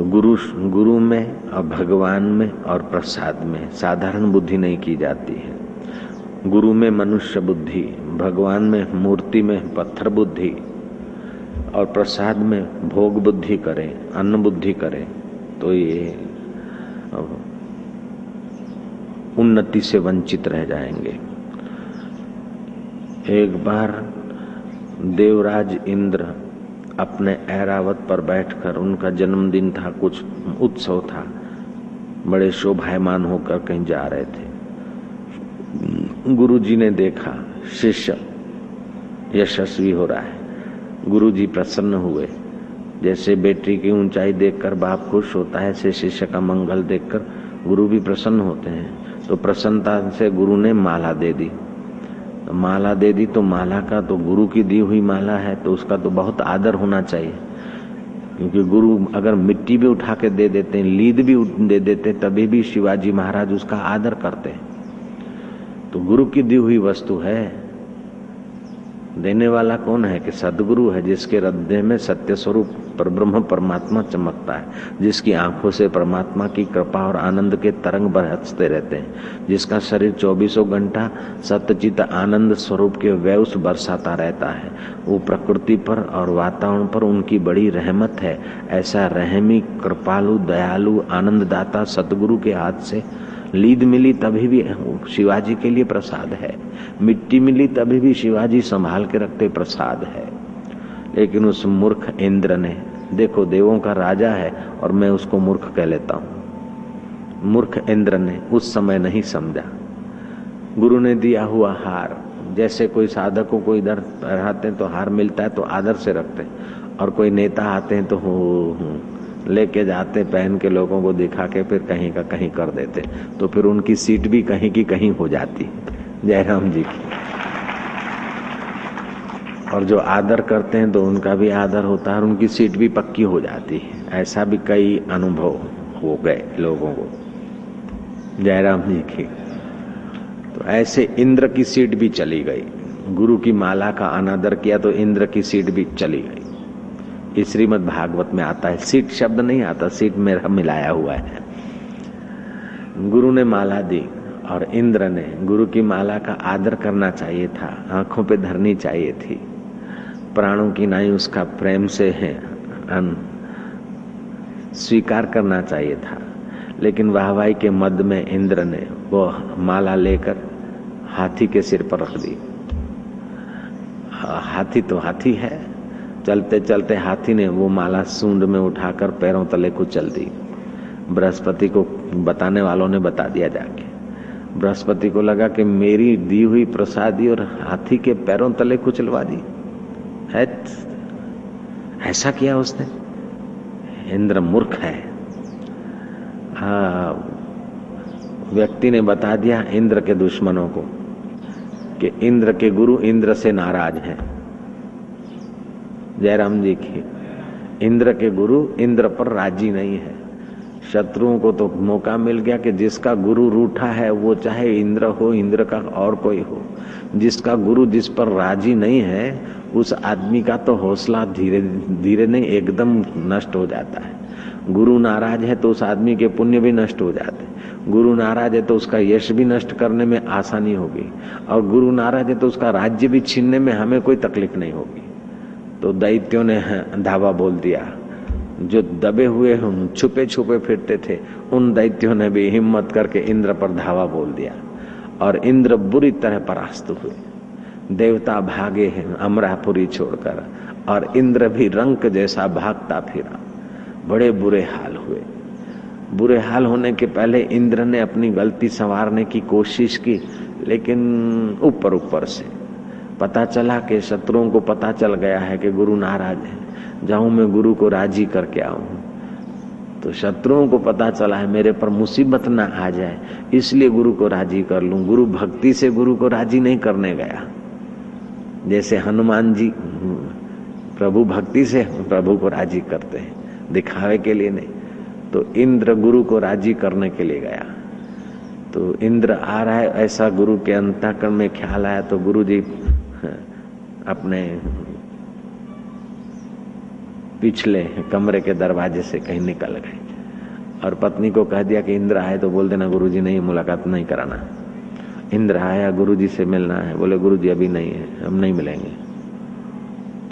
तो गुरु गुरु में और भगवान में और प्रसाद में साधारण बुद्धि नहीं की जाती है। गुरु में मनुष्य बुद्धि, भगवान में मूर्ति में पत्थर बुद्धि और प्रसाद में भोग बुद्धि करें, अन्न बुद्धि करें तो ये उन्नति से वंचित रह जाएँगे। एक बार देवराज इंद्र अपने ऐरावत पर बैठकर उनका जन्मदिन था, कुछ उत्सव था। बड़े शोभायमान होकर कहीं जा रहे थे। गुरुजी ने देखा, शिष्य यशस्वी हो रहा है। गुरुजी प्रसन्न हुए। जैसे बेटी की ऊंचाई देखकर बाप खुश होता है, ऐसे शिष्य का मंगल देखकर गुरु भी प्रसन्न होते हैं। तो प्रसन्नता से गुरु ने माला दे दी। माला दे दी तो माला का तो गुरु की दी हुई माला है तो उसका तो बहुत आदर होना चाहिए। क्योंकि गुरु अगर मिट्टी भी उठा के दे देते हैं, लीद भी दे देते तभी भी शिवाजी महाराज उसका आदर करते हैं। तो गुरु की दी हुई वस्तु है देने वाला कौन है कि सदगुरु है जिसके हृदय में सत्य स्वरूप पर ब्रह्म परमात्मा चमकता है, जिसकी आँखों से परमात्मा की कृपा और आनंद के तरंग बरसते रहते हैं, जिसका शरीर चौबीसों घंटा सत्यचित आनंद स्वरूप के व्यवस बरसाता रहता है। वो प्रकृति पर और वातावरण पर उनकी बड़ी रहमत है। ऐसा रहमी, कृपालु, दयालु, आनंददाता सतगुरु के हाथ से लीद मिली तभी भी शिवाजी के लिए प्रसाद है। मिट्टी मिली तभी भी शिवाजी संभाल के रखते प्रसाद है। लेकिन उस मूर्ख इंद्र ने, देखो देवों का राजा है और मैं उसको मूर्ख कह लेता हूँ। मूर्ख इंद्र ने उस समय नहीं समझा। गुरु ने दिया हुआ हार, जैसे कोई साधक को इधर पहराते हैं तो हार मिलता है तो आदर से रखते हैं, और कोई नेता आते हैं तो हो लेके जाते, पहन के लोगों को दिखा के फिर कहीं का कहीं कर देते। तो फिर उनकी सीट भी कहीं की कहीं हो जाती। जयराम जी की। और जो आदर करते हैं तो उनका भी आदर होता है और उनकी सीट भी पक्की हो जाती है। ऐसा भी कई अनुभव हो गए लोगों को। जयराम जी की। तो ऐसे इंद्र की सीट भी चली गई। गुरु की माला का अनादर किया तो इंद्र की सीट भी चली गई। इस श्रीमद भागवत में आता है। सीट शब्द नहीं आता, सीट मेरा मिलाया हुआ है। गुरु ने माला दी और इंद्र ने, गुरु की माला का आदर करना चाहिए था, आँखों पे धरनी चाहिए थी। प्राणों की नाई उसका प्रेम से है स्वीकार करना चाहिए था। लेकिन वाहवाई के मद में इंद्र ने वो माला लेकर हाथी के सिर पर रख दी। हाथी तो हाथी है चलते चलते हाथी ने वो माला सूंड में उठाकर पैरों तले को चल दी। बृहस्पति को बताने वालों ने बता दिया जाके। बृहस्पति को लगा कि मेरी दी हुई प्रसादी और हाथी के पैरों तले कुचलवा दी। है ऐसा किया उसने? इंद्र मूर्ख है, व्यक्ति ने बता दिया इंद्र के दुश्मनों को कि इंद्र के गुरु इंद्र से नाराज़ हैं। जयराम जी की। इंद्र के गुरु इंद्र पर राज़ी नहीं है। शत्रुओं को तो मौका मिल गया कि जिसका गुरु रूठा है, वो चाहे इंद्र हो, इंद्र का और कोई हो। जिसका गुरु जिस पर राज़ी नहीं है, उस आदमी का तो हौसला धीरे धीरे नहीं, एकदम नष्ट हो जाता है। गुरु नाराज़ है तो उस आदमी के पुण्य भी नष्ट हो जाते गुरु नाराज़ है तो उसका यश भी नष्ट करने में आसानी होगी। और गुरु नाराज़ है तो उसका राज्य भी छीनने में हमें कोई तकलीफ़ नहीं होगी। तो दैत्यों ने धावा बोल दिया। जो दबे हुए हम छुपे छुपे फिरते थे, उन दैत्यों ने भी हिम्मत करके इंद्र पर धावा बोल दिया और इंद्र बुरी तरह परास्त हुए। देवता भागे हैं, अमरापुरी छोड़कर, और इंद्र भी रंक जैसा भागता फिरा। बड़े बुरे हाल हुए। बुरे हाल होने के पहले इंद्र ने अपनी गलती संवारने की कोशिश की, लेकिन ऊपर ऊपर से पता चला कि शत्रुओं को पता चल गया है कि गुरु नाराज़ है। जाऊँ मैं गुरु को राज़ी करके आऊँ। तो शत्रुओं को पता चला है, मेरे पर मुसीबत ना आ जाए, इसलिए गुरु को राज़ी कर लूँ। गुरु भक्ति से गुरु को राज़ी नहीं करने गया। जैसे हनुमान जी प्रभु भक्ति से प्रभु को राज़ी करते हैं, दिखावे के लिए नहीं। तो इंद्र गुरु को राज़ी करने के लिए गया। तो इंद्र आ रहा है, ऐसा गुरु के अंतकरण में ख्याल आया तो गुरु जी अपने पिछले कमरे के दरवाजे से कहीं निकल गए। और पत्नी को कह दिया कि इंद्र आए तो बोल देना गुरु जी नहीं मुलाकात नहीं कराना। इंद्र आया गुरु जी से मिलना है। बोले गुरु जी अभी नहीं है, हम नहीं मिलेंगे।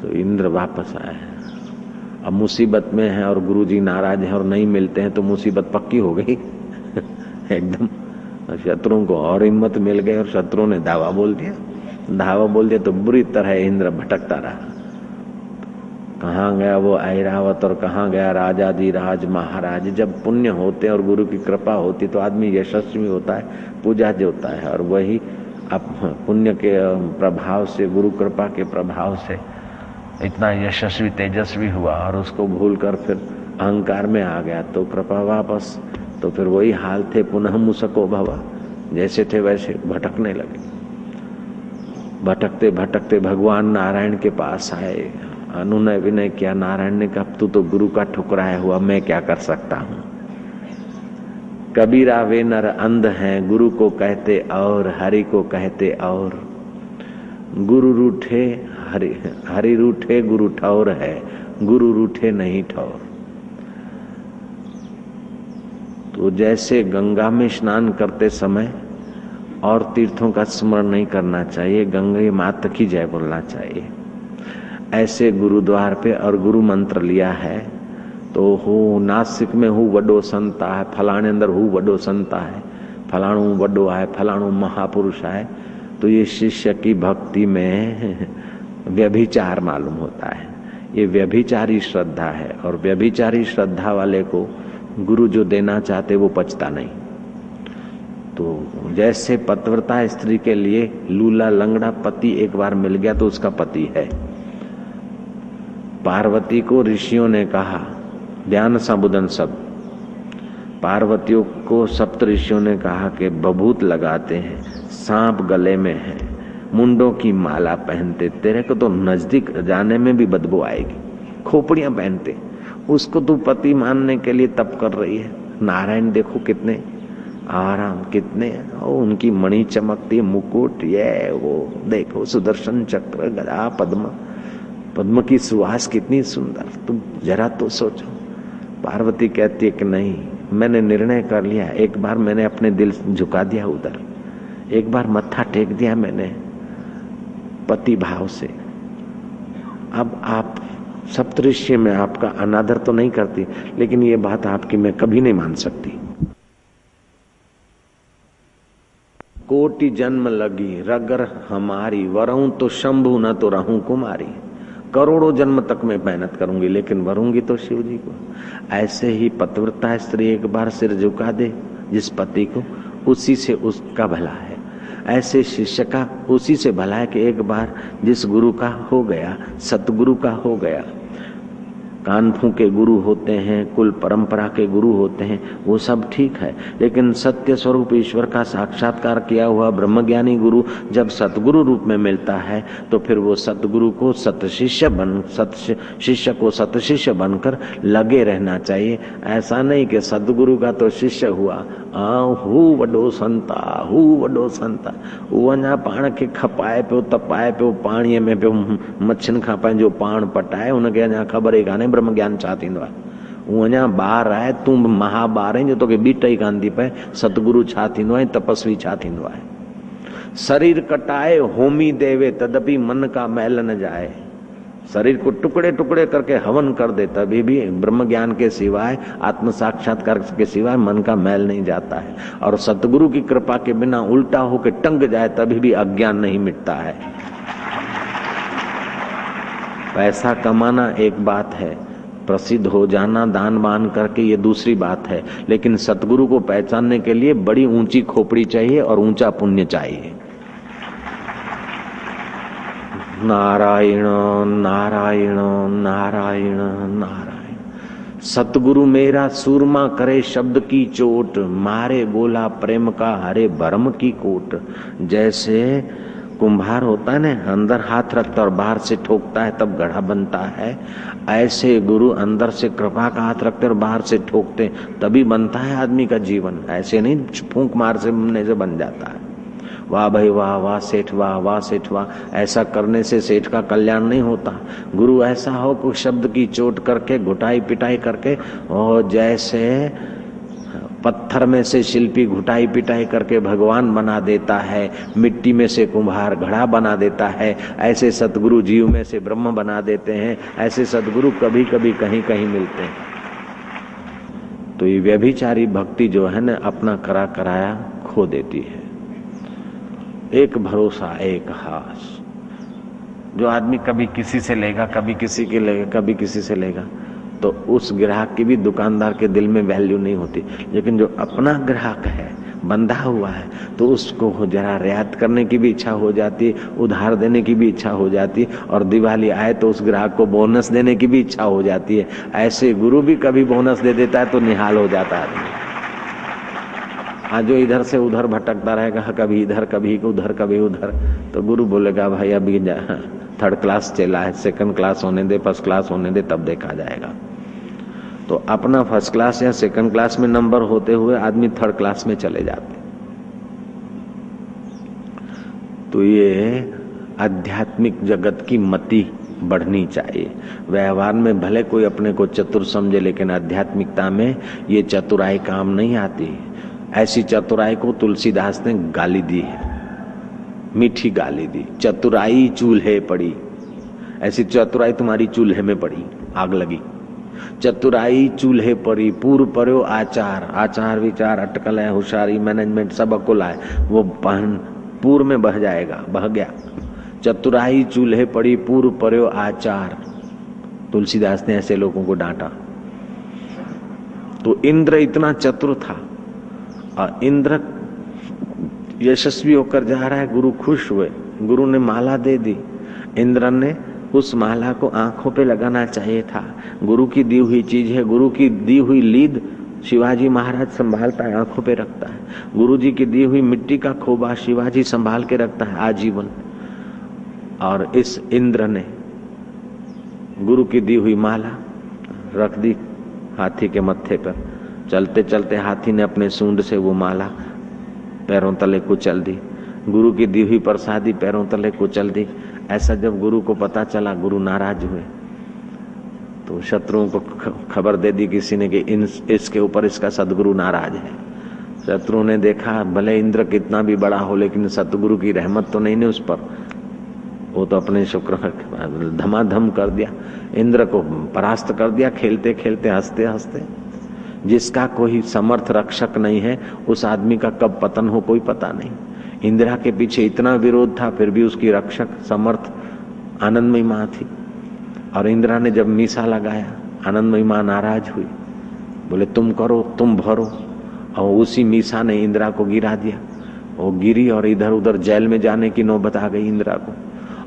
तो इंद्र वापस आए अब मुसीबत में है और गुरु जी नाराज़ है और नहीं मिलते हैं तो मुसीबत पक्की हो गई। एकदम। शत्रुओं को और हिम्मत मिल गई और शत्रुओं ने दावा बोल दिया। धावा बोल दिया तो बुरी तरह इंद्र भटकता रहा। कहाँ गया वो ऐरावत और कहाँ गया राजादि राज महाराज जब पुण्य होते हैं और गुरु की कृपा होती तो आदमी यशस्वी होता है, पूजा होता है और वही अब पुण्य के प्रभाव से, गुरु कृपा के प्रभाव से इतना यशस्वी, तेजस्वी हुआ और उसको भूल कर फिर अहंकार में आ गया। तो कृपा वापस तो फिर वही हाल थे, पुनः मुसको भवा। जैसे थे वैसे भटकने लगे। भटकते भटकते भगवान नारायण के पास आए। अनुनय विनय किया, नारायण ने कहा तू तो गुरु का ठुकराया हुआ, मैं क्या कर सकता हूँ? कबीरा वे नर अंध हैं, गुरु को कहते और, हरि को कहते और। गुरु रूठे, हरि हरि रूठे, गुरु ठौर है, गुरु रूठे नहीं ठौर। तो जैसे गंगा में स्नान करते समय और तीर्थों का स्मरण नहीं करना चाहिए, गंगे मात की जय बोलना चाहिए। ऐसे गुरुद्वार पे और गुरु मंत्र लिया है तो हूँ नासिक में हूँ वडो संत है, फलाने अंदर हूँ वडो संत है, फलाणु वडो है फलाणु महापुरुष है तो ये शिष्य की भक्ति में व्यभिचार मालूम होता है। ये व्यभिचारी श्रद्धा है और व्यभिचारी श्रद्धा वाले को गुरु जो देना चाहते वो पचता नहीं। तो जैसे पतव्रता स्त्री के लिए लूला लंगड़ा पति एक बार मिल गया तो उसका पति है। पार्वती को ऋषियों ने कहा, ध्यान सबुदन सब। पार्वतियों को सप्त ऋषियों ने कहा कि बबूत लगाते हैं, सांप गले में है, मुंडों की माला पहनते, तेरे को तो नज़दीक जाने में भी बदबू आएगी, खोपड़ियाँ पहनते, उसको तू पति मानने के लिए तप कर रही है। नारायण देखो कितने आराम कितने और उनकी मणि चमकती मुकुट, ये वो, देखो, सुदर्शन चक्र, गदा, पद्म। पद्म की सुहास कितनी सुंदर। तुम जरा तो सोचो। पार्वती कहती है कि नहीं, मैंने निर्णय कर लिया, एक बार मैंने अपने दिल झुका दिया उधर। एक बार मत्था टेक दिया मैंने पति भाव से। अब आप सप्तृश्य में आपका अनादर तो नहीं करती, लेकिन ये बात आपकी मैं कभी नहीं मान सकती। कोटि जन्म लगी रगर हमारी वरहूं तो शंभु न तो रहूँ कुमारी। करोड़ों जन्म तक मैं मेहनत करूँगी, लेकिन वरूँगी तो शिव जी को। ऐसे ही पतव्रता स्त्री एक बार सिर झुका दे, जिस पति को, उसी से उसका भला है। ऐसे शिष्य का, उसी से भला है कि एक बार जिस गुरु का हो गया, सतगुरु का हो गया। कानफू के गुरु होते हैं, कुल परंपरा के गुरु होते हैं, वो सब ठीक है। लेकिन सत्य स्वरूप ईश्वर का साक्षात्कार किया हुआ ब्रह्मज्ञानी गुरु जब सतगुरु रूप में मिलता है तो फिर वो सतगुरु को सत शिष्य बन, सत शिष्य को सत शिष्य बनकर लगे रहना चाहिए। ऐसा नहीं कि सतगुरु का तो शिष्य हुआ। हू वॾो संता, हू वॾो संता। अञा पाण खे खपाए पियो तपाए पियो पाणीअ में पियो मच्छियुनि खां पंहिंजो पाण पटाए हुनखे अञा ख़बर ई कान्हे ब्रह्म ज्ञान छा थींदो आहे। हू अञा ॿार आहे, तूं महाॿार आहीं, जो तोखे ॿीट ई कान थी पए। सतगुरु छा थींदो आहे, तपस्वी छा थींदो आहे। शरीर कटाए, होमी देवे, तदपि मन का मैल न जाए। शरीर को टुकड़े टुकड़े करके हवन कर दे, तभी भी ब्रह्म ज्ञान के सिवाय, आत्म साक्षात्कार के सिवाय मन का मैल नहीं जाता है। और सतगुरु की कृपा के बिना उल्टा होकर टंग जाए, तभी भी अज्ञान नहीं मिटता है। पैसा कमाना एक बात है, प्रसिद्ध हो जाना, दान बान करके ये दूसरी बात है, लेकिन सतगुरु को पहचानने के लिए बड़ी ऊँची खोपड़ी चाहिए और ऊँचा पुण्य चाहिए। नारायण नारायण नारायण नारायण। सतगुरु मेरा सूरमा करे शब्द की चोट, मारे बोला प्रेम का हरे भरम की कोट। जैसे कुंभार होता है ना, अंदर हाथ रखता और बाहर से ठोकता है, तब गढ़ा बनता है। ऐसे गुरु अंदर से कृपा का हाथ रखते और बाहर से ठोकते तभी बनता है आदमी का जीवन। ऐसे नहीं, फूंक मार से से बन जाता है। वाह भाई वाह वाह सेठ, वाह वाह सेठ, वाह। ऐसा करने से सेठ का कल्याण नहीं होता। गुरु ऐसा हो कुछ शब्द की चोट करके, घुटाई पिटाई करके, और जैसे पत्थर में से शिल्पी घुटाई पिटाई करके भगवान बना देता है, मिट्टी में से कुम्हार घड़ा बना देता है, ऐसे सतगुरु जीव में से ब्रह्म बना देते हैं, ऐसे सतगुरु कभी कभी कहीं कहीं मिलते हैं। तो ये व्यभिचारी भक्ति जो है ना, अपना करा कराया खो देती है। एक भरोसा, एक हास। जो आदमी कभी किसी से लेगा, कभी किसी के लेगा, कभी किसी से लेगा। तो उस ग्राहक की भी दुकानदार के दिल में वैल्यू नहीं होती। लेकिन जो अपना ग्राहक है, बंधा हुआ है तो उसको जरा रियायत करने की भी इच्छा हो जाती है उधार देने की भी इच्छा हो जाती, और दिवाली आए तो उस ग्राहक को बोनस देने की भी इच्छा हो जाती है। ऐसे गुरु भी कभी बोनस दे देता है तो निहाल हो जाता है। हाँ जो इधर से उधर भटकता रहेगा कभी इधर, कभी उधर कभी उधर तो गुरु बोलेगा, भाई, अभी थर्ड क्लास चला है सेकंड क्लास होने दे फ़र्स्ट क्लास होने दे, तब देखा जाएगा। तो अपना फ़र्स्ट क्लास या सेकंड क्लास में नंबर होते हुए आदमी थर्ड क्लास में चले जाते तो ये आध्यात्मिक जगत की मति बढ़नी चाहिए। व्यवहार में भले कोई अपने को चतुर समझे, लेकिन आध्यात्मिकता में ये चतुराई काम नहीं आती। ऐसी चतुराई को तुलसीदास ने गाली दी है। मीठी गाली दी। चतुराई चूल्हे पड़ी। ऐसी चतुराई तुम्हारी चूल्हे में पड़ी। आग लगी। चतुराई चूल्हे परी पूर्व पर्यो आचार। आचार, विचार, अटकल है होशियारी मैनेजमेंट सब अकुल है। वो पहन पूर्व में बह जाएगा, बह गया। चतुराई चूल्हे पड़ी पूर्व पर्यो आचार। तुलसीदास ने ऐसे लोगों को डांटा। तो इंद्र इतना चतुर था, और इंद्र यशस्वी होकर जा रहा है, गुरु खुश हुए। गुरु ने माला दे दी। इंद्र ने उस माला को आँखों पे लगाना चाहिए था। गुरु की दी हुई चीज़ है, गुरु की दी हुई लीद शिवाजी महाराज संभालता है आँखों पे रखता है। गुरु जी की दी हुई मिट्टी का खोबा शिवाजी संभाल के रखता है, आजीवन। और इस इंद्र ने गुरु की दी हुई माला रख दी हाथी के मत्थे पर। चलते चलते हाथी ने अपने सूंड से वो माला पैरों तले कुचल दी। गुरु की दी हुई प्रसादी पैरों तले कुचल दी। ऐसा जब गुरु को पता चला गुरु नाराज़ हुए तो शत्रुओं को खबर दे दी किसी ने कि इन, इसके ऊपर इसका सदगुरु नाराज़ है। शत्रु ने देखा, भले इंद्र कितना भी बड़ा हो, लेकिन सतगुरु की रहमत तो नहीं ने उस पर। वो तो अपने शुक्र धमाधम कर दिया, इंद्र को परास्त कर दिया, खेलते खेलते, हँसते हँसते। जिसका कोई समर्थ रक्षक नहीं है, उस आदमी का कब पतन हो, कोई पता नहीं। इंदिरा के पीछे इतना विरोध था, फिर भी उसकी रक्षक समर्थ आनंदमयी माँ थी। और इंदिरा ने जब मीसा लगाया, आनंदमयी माँ नाराज़ हुई। बोले, तुम करो, तुम भरो। और उसी मीसा ने इंदिरा को गिरा दिया। वो गिरी और इधर उधर जेल में जाने की नौबत आ गई इंदिरा को।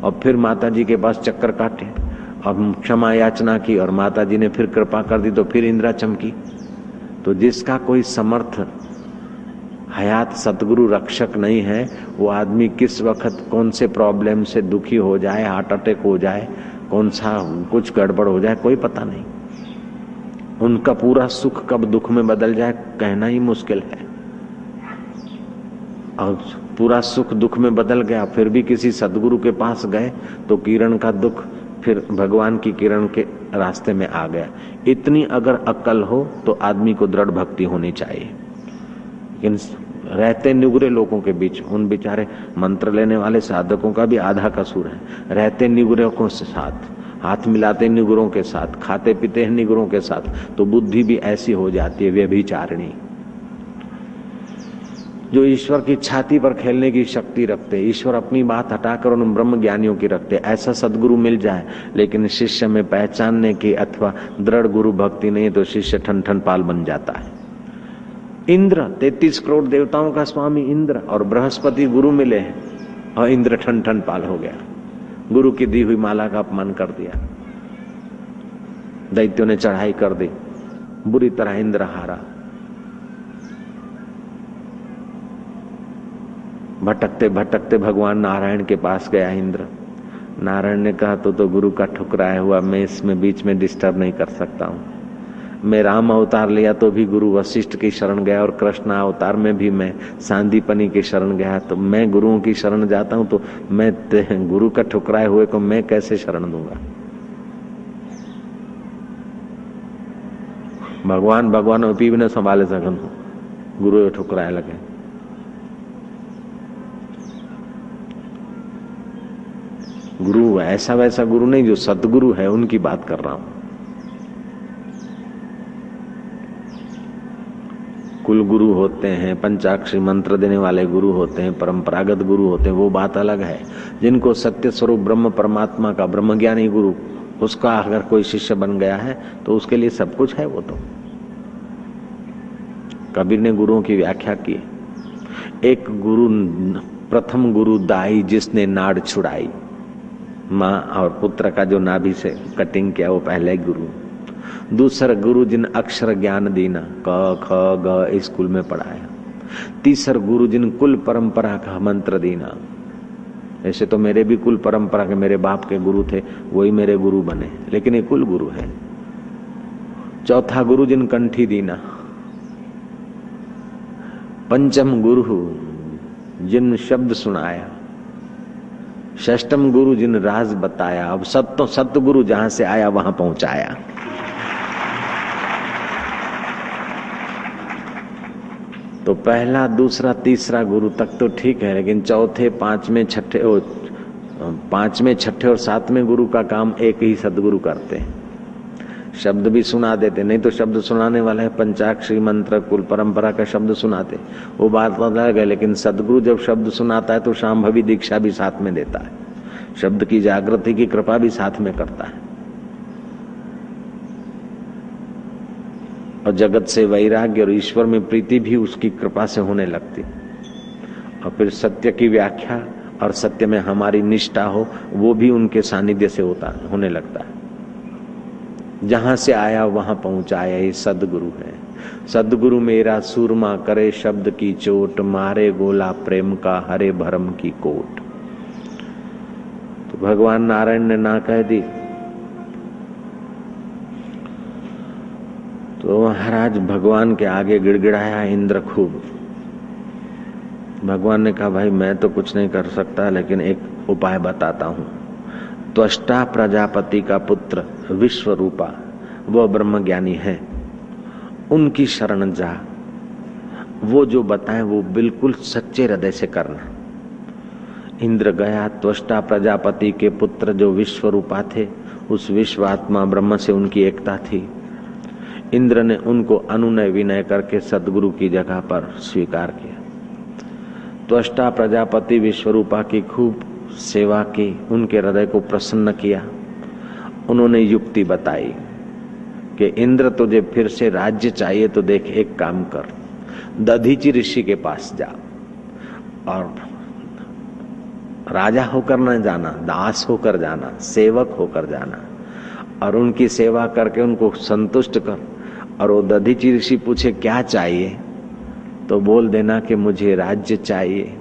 और फिर माता जी के पास चक्कर काटे। और क्षमा याचना की और माता जी ने फिर कृपा कर दी तो फिर इंदिरा चमकी। तो जिसका कोई समर्थ हयात सतगुरु रक्षक नहीं है, वो आदमी किस वक्त कौन से प्रॉब्लम से दुखी हो जाए हार्ट अटैक हो जाए, कौन सा कुछ गड़बड़ हो जाए, कोई पता नहीं। उनका पूरा सुख कब दुख में बदल जाए, कहना ही मुश्किल है। और पूरा सुख दुख में बदल गया, फिर भी किसी सदगुरु के पास गए तो किरण का दुख फिर भगवान की किरण के रास्ते में आ गया। इतनी अगर अक्ल हो तो आदमी को दृढ़ भक्ति होनी चाहिए। लेकिन रहते निगुरे लोगों के बीच, उन बेचारे मंत्र लेने वाले साधकों का भी आधा कसूर है। रहते निगुरे के साथ, हाथ मिलाते निगुरों के साथ, खाते पीते हैं निगुरों के साथ तो बुद्धि भी ऐसी हो जाती है व्यभिचारिणी। जो ईश्वर की छाती पर खेलने की शक्ति रखते, ईश्वर अपनी बात हटाकर उन ब्रह्म ज्ञानियों की रखते, ऐसा सदगुरु मिल जाए, लेकिन शिष्य में पहचानने की अथवा दृढ़ गुरु भक्ति नहीं तो शिष्य ठन ठन पाल बन जाता है। इंद्र, तैतीस करोड़ देवताओं का स्वामी इंद्र और बृहस्पति गुरु मिले हैं। और इंद्र ठन ठन पाल हो गया। गुरु की दी हुई माला का अपमान कर दिया। दैत्यों ने चढ़ाई कर दी। बुरी तरह इंद्र हारा। भटकते भटकते भगवान नारायण के पास गया इंद्र। नारायण ने कहा तो तो गुरु का ठुकराया हुआ, मैं इसमें बीच में डिस्टर्ब नहीं कर सकता हूँ। मैं राम अवतार लिया तो भी गुरु वशिष्ठ की शरण गया और कृष्ण अवतार में भी मैं सांदीपनी की शरण गया। तो मैं गुरुओं की शरण जाता हूँ तो मैं गुरु का ठुकराए हुए को मैं कैसे शरण दूँगा? भगवान भगवान भी न संभाले सकन गुरु ठुकराए लगे। गुरु ऐसा वैसा गुरु नहीं जो सदगुरु है, उनकी बात कर रहा हूँ। कुल गुरु होते हैं, पंचाक्षरी मंत्र देने वाले गुरु होते हैं, परंपरागत गुरु होते हैं, वो बात अलग है। जिनको सत्य स्वरूप ब्रह्म परमात्मा का ब्रह्म ज्ञानी गुरु, उसका अगर कोई शिष्य बन गया है तो उसके लिए सब कुछ है वो तो। कबीर ने गुरुओं की व्याख्या की। एक गुरु, प्रथम गुरु दाई जिसने नाड़ छुड़ाई। माँ और पुत्र का जो नाभि से कटिंग किया, वो पहले गुरु। दूसरा गुरु जिन अक्षर ज्ञान दीना। क, ख, ग स्कूल में पढ़ाया। तीसर गुरु जिन कुल परंपरा का मंत्र दीना। ऐसे तो मेरे भी कुल परंपरा के मेरे बाप के गुरु थे, वही मेरे गुरु बने। लेकिन ये कुल गुरु है। चौथा गुरु जिन कंठी दीना। पंचम गुरु, जिन शब्द सुनाया। षष्टम गुरु जिन राज बताया। अब सत्य सत्य गुरु जहाँ से आया, वहाँ पहुँचाया। तो पहला, दूसरा, तीसरा गुरु तक तो ठीक है, लेकिन चौथे, पाँचवें, छठे पाँचवें, छठे और सातवें गुरु का काम एक ही सदगुरु करते हैं। शब्द भी सुना देते, नहीं तो शब्द सुनाने वाला है, पंचाक्षरी मंत्र, कुल परंपरा का शब्द सुनाते। वो बात अलग है, लेकिन सदगुरु जब शब्द सुनाता है तो शाम भवी दीक्षा भी साथ में देता है। शब्द की जागृति की कृपा भी साथ में करता है। और जगत से वैराग्य और ईश्वर में प्रीति भी उसकी कृपा से होने लगती। और फिर सत्य की व्याख्या और सत्य में हमारी निष्ठा हो, वो भी उनके सानिध्य से होता, होने लगता है। जहाँ से आया, वहाँ पहुँचाया, ये सदगुरु है। सदगुरु मेरा सूरमा करे शब्द की चोट, मारे गोला प्रेम का हरे भरम की कोट। तो भगवान नारायण ने ना कह दी तो महाराज भगवान के आगे गिड़गिड़ाया इंद्र खूब। भगवान ने कहा, भाई, मैं तो कुछ नहीं कर सकता, लेकिन एक उपाय बताता हूँ। त्वष्टा प्रजापति का पुत्र विश्व रूपा वह ब्रह्म ज्ञानी है। उनकी शरण जा। वो जो बताए, वो बिल्कुल सच्चे हृदय से करना। इंद्र गया, त्वष्टा प्रजापति के पुत्र जो विश्व रूपा थे, उस विश्व आत्मा ब्रह्म से उनकी एकता थी। इंद्र ने उनको अनुनय विनय करके सदगुरु की जगह पर स्वीकार किया। त्वष्टा प्रजापति विश्वरूपा की खूब सेवा की, उनके हृदय को प्रसन्न किया। उन्होंने युक्ति बताई कि इंद्र तुझे फिर से राज्य चाहिए तो देख एक काम कर, दधीची ऋषि के पास जा। और राजा होकर न जाना, दास होकर जाना, सेवक होकर जाना, और उनकी सेवा करके उनको संतुष्ट कर। और वो दधीची ऋषि पूछे, क्या चाहिए? तो बोल देना कि मुझे राज्य चाहिए।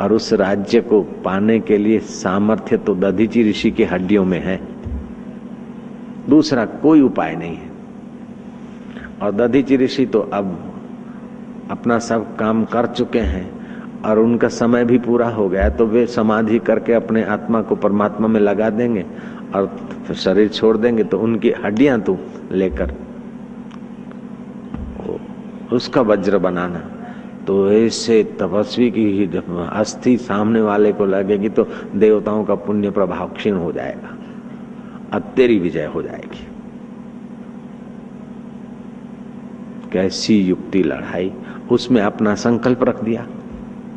और उस राज्य को पाने के लिए सामर्थ्य तो दधीची ऋषि की हड्डियों में है। दूसरा कोई उपाय नहीं है। और दधीची ऋषि तो अब अपना सब काम कर चुके हैं और उनका समय भी पूरा हो गया तो वे समाधि करके अपने आत्मा को परमात्मा में लगा देंगे और शरीर छोड़ देंगे तो उनकी हड्डियाँ तू लेकर उसका वज्र बनाना। तो ऐसे तपस्वी की ही अस्थि सामने वाले को लगेगी तो देवताओं का पुण्य प्रभाव क्षीण हो जाएगा। अब तेरी विजय हो जाएगी। कैसी युक्ति लड़ाई। उसमें अपना संकल्प रख दिया।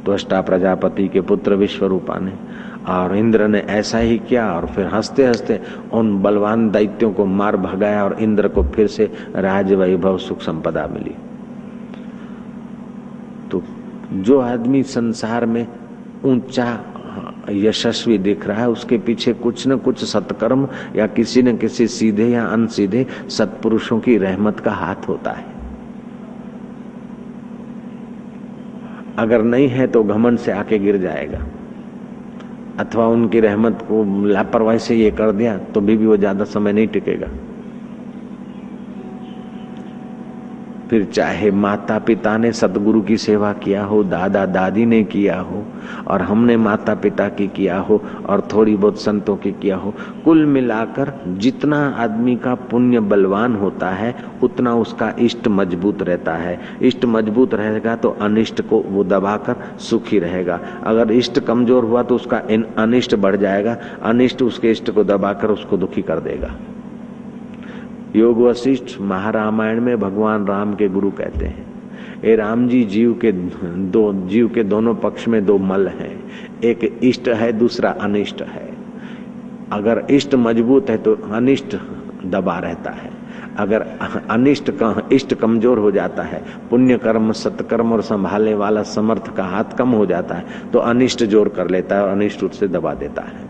तो अष्टा प्रजापति के पुत्र विश्वरूपा ने। और इंद्र ने ऐसा ही किया और फिर हँसते हँसते उन बलवान दैत्यों को मार भगाया और इंद्र को फिर से राज वैभव सुख संपदा मिली। जो आदमी संसार में ऊँचा यशस्वी दिख रहा है उसके पीछे कुछ न कुछ सत्कर्म या किसी न किसी सीधे या अनसीधे सत्पुरुषों की रहमत का हाथ होता है। अगर नहीं है तो घमंड से आके गिर जाएगा। अथवा उनकी रहमत को लापरवाही से ये कर दिया तो भी, भी वो ज़्यादा समय नहीं टिकेगा। फिर चाहे माता पिता ने सदगुरु की सेवा किया हो, दादा, दादी ने किया हो, और हमने माता पिता की किया हो, और थोड़ी बहुत संतों की किया हो, कुल मिलाकर जितना आदमी का पुण्य बलवान होता है, उतना उसका इष्ट मज़बूत रहता है। इष्ट मज़बूत रहेगा तो अनिष्ट को वो दबाकर सुखी रहेगा। अगर इष्ट कमज़ोर हुआ तो उसका अनिष्ट बढ़ जाएगा, अनिष्ट उसके इष्ट को दबाकर उसको दुखी कर देगा। योग वशिष्ठ महारामायण में भगवान राम के गुरु कहते हैं ये राम जी, जीव के दो, जीव के दोनों पक्ष में दो मल हैं। एक इष्ट है, दूसरा अनिष्ट है। अगर इष्ट मज़बूत है तो अनिष्ट दबा रहता है। अगर अनिष्ट का इष्ट कमज़ोर हो जाता है पुण्य कर्म सत्कर्म और संभालने वाला समर्थ का हाथ कम हो जाता है तो अनिष्ट ज़ोर कर लेता है और अनिष्ट रूप से दबा देता है।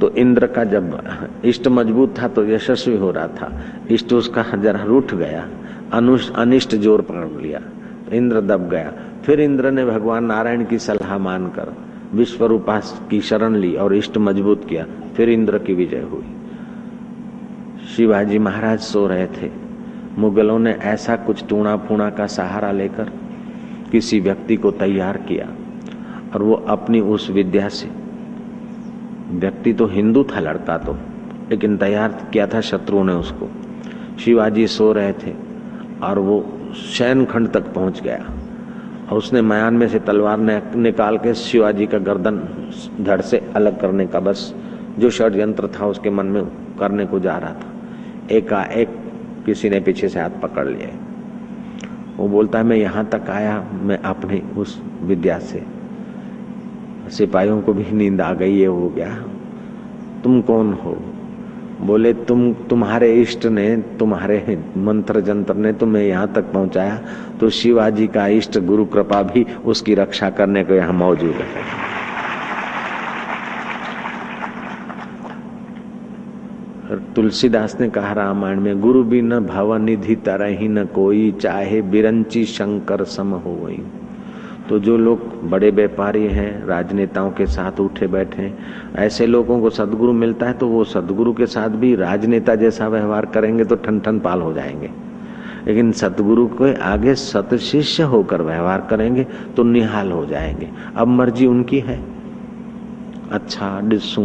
तो इंद्र का जब इष्ट मज़बूत था तो यशस्वी हो रहा था। इष्ट उसका जरा रूठ गया, अनुष्ट अनिष्ट ज़ोर पकड़ लिया तो इंद्र दब गया। फिर इंद्र ने भगवान नारायण की सलाह मानकर विश्व रूपा की शरण ली और इष्ट मज़बूत किया। फिर इंद्र की विजय हुई। शिवाजी महाराज सो रहे थे। मुगलों ने ऐसा कुछ टूणा फूणा का सहारा लेकर किसी व्यक्ति को तैयार किया और वो अपनी उस विद्या से व्यक्ति तो हिंदू था, लड़का तो। लेकिन तैयार किया था शत्रु ने उसको। शिवाजी सो रहे थे और वो शयन खंड तक पहुँच गया। और उसने मयान में से तलवार ने निकाल के शिवाजी का गर्दन धड़ से अलग करने का बस जो षड्यंत्र था, उसके मन में करने को जा रहा था। एकाएक किसी ने पीछे से हाथ पकड़ लिया। वो बोलता है, मैं यहाँ तक आया, मैं अपनी उस विद्या से सिपाहियों को भी नींद आ गई, ये हो गया। तुम कौन हो? बोले, तुम, तुम्हारे इष्ट ने, तुम्हारे मंत्र जंत्र ने तुम्हें यहाँ तक पहुँचाया तो शिवाजी का इष्ट गुरु कृपा भी उसकी रक्षा करने को यहाँ मौजूद है। तुलसीदास ने कहा, रामायण में, गुरु भी न भवन निधि तरही न कोई, चाहे बिरंची शंकर सम हो वही। तो जो लोग बड़े व्यापारी हैं, राजनेताओं के साथ उठे बैठे हैं, ऐसे लोगों को सदगुरु मिलता है तो वो सदगुरु के साथ भी राजनेता जैसा व्यवहार करेंगे तो ठन ठन पाल हो जाएँगे। लेकिन सतगुरु के आगे सत शिष्य होकर व्यवहार करेंगे तो निहाल हो जाएँगे। अब मर्ज़ी उनकी है। अच्छा डिसू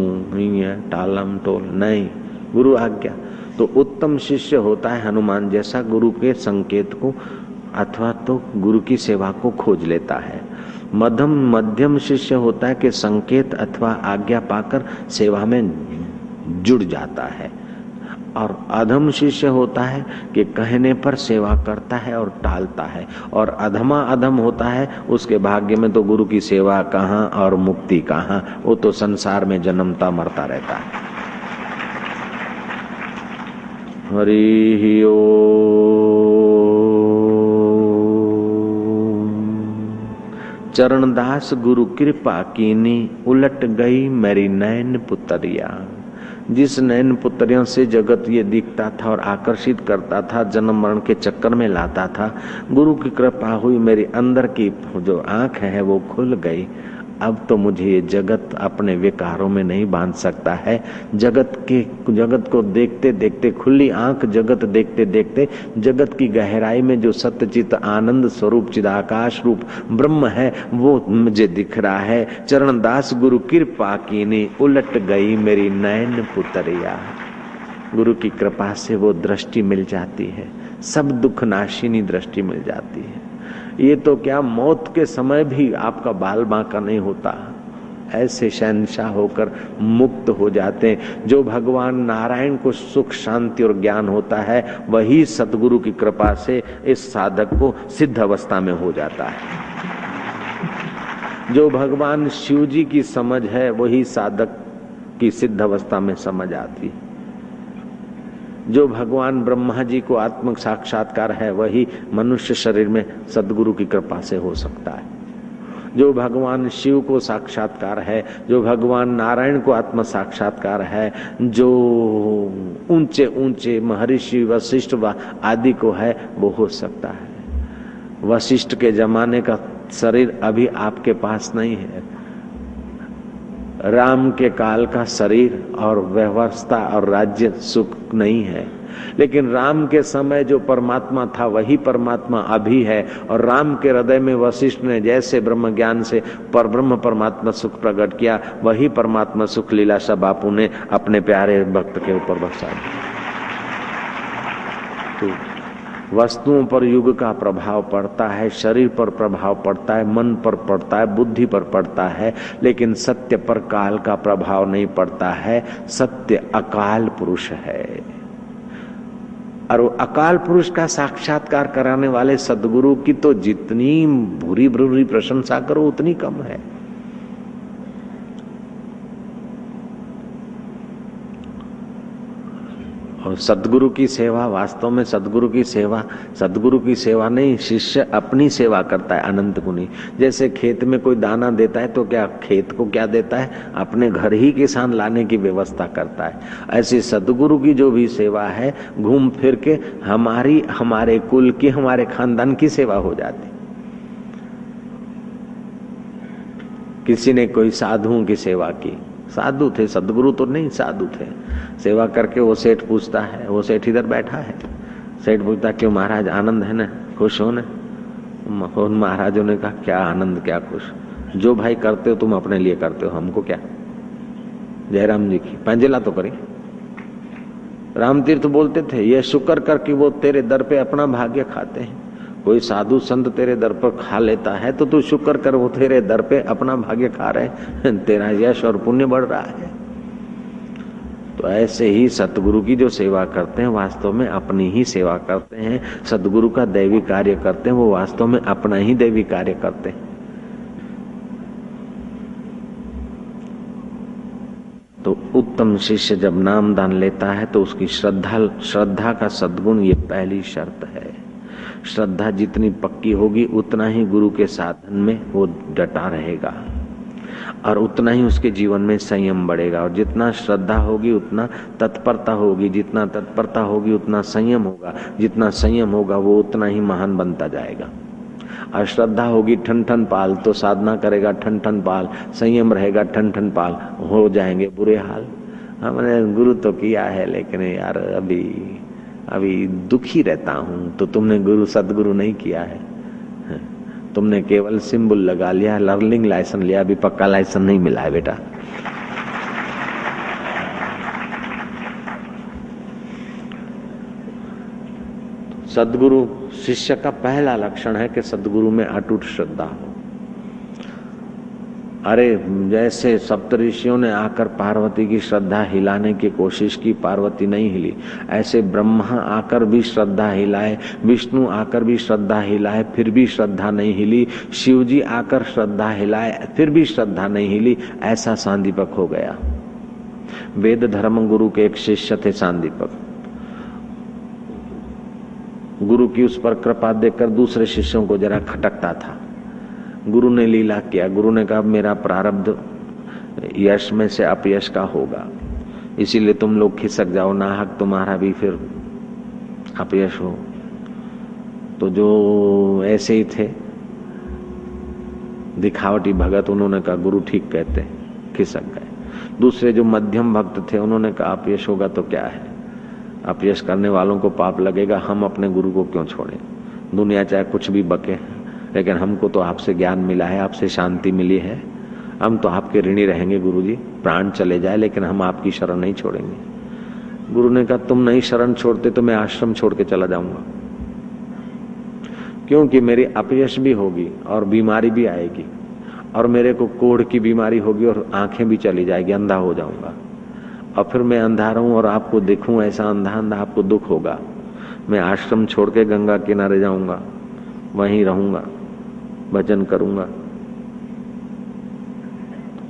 टालम, टोल, नहीं, गुरु आज्ञा। तो उत्तम शिष्य होता है हनुमान जैसा गुरु के संकेत को अथवा तो गुरु की सेवा को खोज लेता है। मध्यम मध्यम शिष्य होता है कि संकेत अथवा आज्ञा पाकर सेवा में जुड़ जाता है। और अधम शिष्य होता है कि कहने पर सेवा करता है और टालता है। और अधमा अधम होता है, उसके भाग्य में तो गुरु की सेवा कहाँ और मुक्ति कहाँ, वो तो संसार में जन्मता मरता रहता है। हरि ओ। चरणदास गुरु कृपा कीनी, उलट गई मेरी नैन पुत्रिया। जिस नैन पुत्रियों से जगत ये दिखता था और आकर्षित करता था जन्म मरण के चक्कर में लाता था, गुरु की कृपा हुई मेरी अंदर की जो आँख है वो खुल गई। अब तो मुझे ये जगत अपने विकारों में नहीं बाँध सकता है। जगत के, जगत को देखते देखते, खुली आँख जगत देखते देखते, जगत की गहराई में जो सत्यचित आनंद स्वरूप चिदाकाश रूप ब्रह्म है, वो मुझे दिख रहा है। चरण दास गुरु कृपा की ने उलट गई मेरी नयन पुतरिया। गुरु की कृपा से वो दृष्टि मिल जाती है। सब दुख नाशिनी दृष्टि मिल जाती है। ये तो क्या मौत के समय भी आपका बाल बांका नहीं होता? ऐसे शहनशाह होकर मुक्त हो जाते हैं। जो भगवान नारायण को सुख, शांति और ज्ञान होता है, वही सतगुरु की कृपा से इस साधक को सिद्ध अवस्था में हो जाता है। जो भगवान शिव जी की समझ है, वही साधक की सिद्ध अवस्था में समझ आती है। जो भगवान ब्रह्मा जी को आत्म साक्षात्कार है, वही मनुष्य शरीर में सदगुरु की कृपा से हो सकता है। जो भगवान शिव को साक्षात्कार है, जो भगवान नारायण को आत्म साक्षात्कार है, जो ऊँचे ऊँचे महर्षि, वशिष्ठ व आदि को है, वो हो सकता है। वशिष्ठ के जमाने का शरीर अभी आपके पास नहीं है। राम के काल का शरीर और व्यवस्था और राज्य सुख नहीं है। लेकिन राम के समय जो परमात्मा था, वही परमात्मा अभी है और राम के हृदय में वशिष्ठ ने जैसे ब्रह्म ज्ञान से पर ब्रह्म परमात्मा सुख प्रकट किया, वही परमात्मा सुख लीलाशा बापू ने अपने प्यारे भक्त के ऊपर बसा दिया। वस्तुओं पर युग का प्रभाव पड़ता है, शरीर पर प्रभाव पड़ता है, मन पर पड़ता है, बुद्धि पर पड़ता है, लेकिन सत्य पर काल का प्रभाव नहीं पड़ता है। सत्य अकाल पुरुष है। और अकाल पुरुष का साक्षात्कार कराने वाले सदगुरु की तो जितनी बुरी बुरी प्रशंसा करो, उतनी कम है। और सदगुरु की सेवा वास्तव में सदगुरु की सेवा, सदगुरु की सेवा नहीं, शिष्य अपनी सेवा करता है अनंत गुनी। जैसे खेत में कोई दाना देता है तो क्या खेत को क्या देता है? अपने घर ही किसान लाने की व्यवस्था करता है। ऐसी सदगुरु की जो भी सेवा है, घूम फिर के हमारी, हमारे कुल की, हमारे खानदान की सेवा हो जाती। किसी ने कोई साधुओं की सेवा की। साधु थे, सदगुरु तो नहीं, साधु थे। सेवा करके वो सेठ पूछता है, वो सेठ इधर बैठा है। सेठ पूछता, क्यों महाराज, आनंद है ना? खुश हो ना? महाराजों ने कहा, क्या आनंद, क्या खुश? जो भाई करते हो, तुम अपने लिए करते हो, हमको क्या? जयराम जी की, पंजेला तो करी। राम तीर्थ बोलते थे, ये शुक्र करके वो तेरे दर पे अपना भाग्य खाते हैं। कोई साधु संत तेरे दर पर खा लेता है तो तू शुक्र कर, वो तेरे दर पे अपना भाग्य खा रहे तेरा यश और पुण्य बढ़ रहा है। तो ऐसे ही सतगुरु की जो सेवा करते हैं, वास्तव में अपनी ही सेवा करते हैं। सदगुरु का दैवी कार्य करते हैं, वो वास्तव में अपना ही दैवी कार्य करते हैं। तो उत्तम शिष्य जब नाम दान लेता है तो उसकी श्रद्धा श्रद्धा का सद्गुण ये पहली शर्त है। श्रद्धा जितनी पक्की होगी, उतना ही गुरु के साधन में वो डटा रहेगा। और उतना ही उसके जीवन में संयम बढ़ेगा। और जितना श्रद्धा होगी, उतना तत्परता होगी। जितना तत्परता होगी, उतना संयम होगा। जितना संयम होगा, वो उतना ही महान बनता जाएगा। और श्रद्धा होगी ठन ठन पाल तो साधना करेगा ठन ठन पाल। संयम रहेगा ठन ठन पाल। हो जाएँगे बुरे हाल। हमने गुरु तो किया है, लेकिन यार अभी अभी दुखी रहता हूँ। तो तुमने गुरु, सदगुरु नहीं किया है। तुमने केवल सिंबल लगा लिया, लर्निंग लाइसेंस लिया, अभी पक्का लाइसेंस नहीं मिला है बेटा। सदगुरु, शिष्य का पहला लक्षण है कि सदगुरु में अटूट श्रद्धा हो। अरे, जैसे सप्तऋषियों ने आकर पार्वती की श्रद्धा हिलाने की कोशिश की, पार्वती नहीं हिली। ऐसे ब्रह्मा आकर भी श्रद्धा हिलाए, विष्णु आकर भी श्रद्धा हिलाए, फिर भी श्रद्धा नहीं हिली। शिव जी आकर श्रद्धा हिलाए, फिर भी श्रद्धा नहीं हिली। ऐसा सांदीपक हो गया। वेद धर्म गुरु के एक शिष्य थे सांदीपक। गुरु की उस पर कृपा देखकर दूसरे शिष्यों को जरा खटकता था। गुरु ने लीला किया। गुरु ने कहा मेरा प्रारब्ध यश में से अपयश का होगा। इसीलिए तुम लोग खिसक जाओ ना हक तुम्हारा भी फिर अपयश हो। तो जो ऐसे ही थे, दिखावटी भगत, उन्होंने कहा, गुरु ठीक कहते खिसक गए। दूसरे जो मध्यम भक्त थे, उन्होंने कहा, अपयश होगा तो क्या है? अपयश करने वालों को पाप लगेगा, हम अपने गुरु को क्यों छोड़ें? दुनिया चाहे कुछ भी बके लेकिन हमको तो आपसे ज्ञान मिला है, आपसे शांति मिली है। हम तो आपके ऋणी रहेंगे गुरु जी प्राण चले जाए, लेकिन हम आपकी शरण नहीं छोड़ेंगे। गुरु ने कहा, तुम नहीं शरण छोड़ते तो मैं आश्रम छोड़ के चला जाऊँगा। क्योंकि मेरी अपयश भी होगी और बीमारी भी आएगी, और मेरे को कोढ़ की बीमारी होगी और आँखें भी चली जाएगी, अंधा हो जाऊँगा। और फिर मैं अंधा रहूँ और आपको देखूँ, ऐसा अंधा अंधा आपको दुख होगा। मैं आश्रम छोड़ के गंगा किनारे जाऊँगा, वहीं रहूँगा। भजन करूँगा।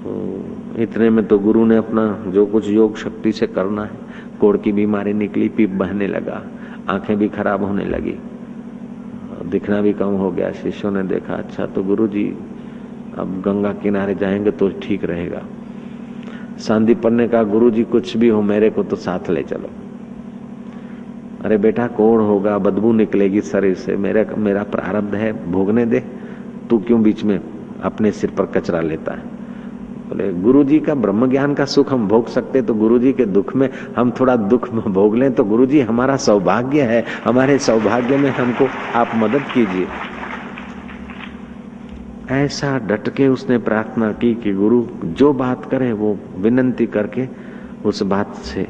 तो इतने में तो गुरु ने अपना जो कुछ योग शक्ति से करना है कोड़ की बीमारी निकली, पीप बहने लगा, आँखें भी खराब होने लगी। दिखना भी कम हो गया, शिष्यों ने देखा अच्छा तो गुरु जी अब गंगा किनारे जाएँगे तो ठीक रहेगा। सांदीपन ने कहा गुरु जी कुछ भी हो, मेरे को तो साथ ले चलो। अरे बेटा कोड़ होगा, बदबू निकलेगी शरीर से, मेरा मेरा प्रारब्ध है, भोगने दे। तू क्यों बीच में अपने सिर पर कचरा लेता है? बोले गुरु जी का ब्रह्म ज्ञान का सुख हम भोग सकते तो गुरु जी के दुख में हम थोड़ा दुख में भोग लें तो गुरु जी हमारा सौभाग्य है, हमारे सौभाग्य में हमको आप मदद कीजिए। ऐसा डट के उसने प्रार्थना की कि गुरु, जो बात करे वो विनंती करके उस बात से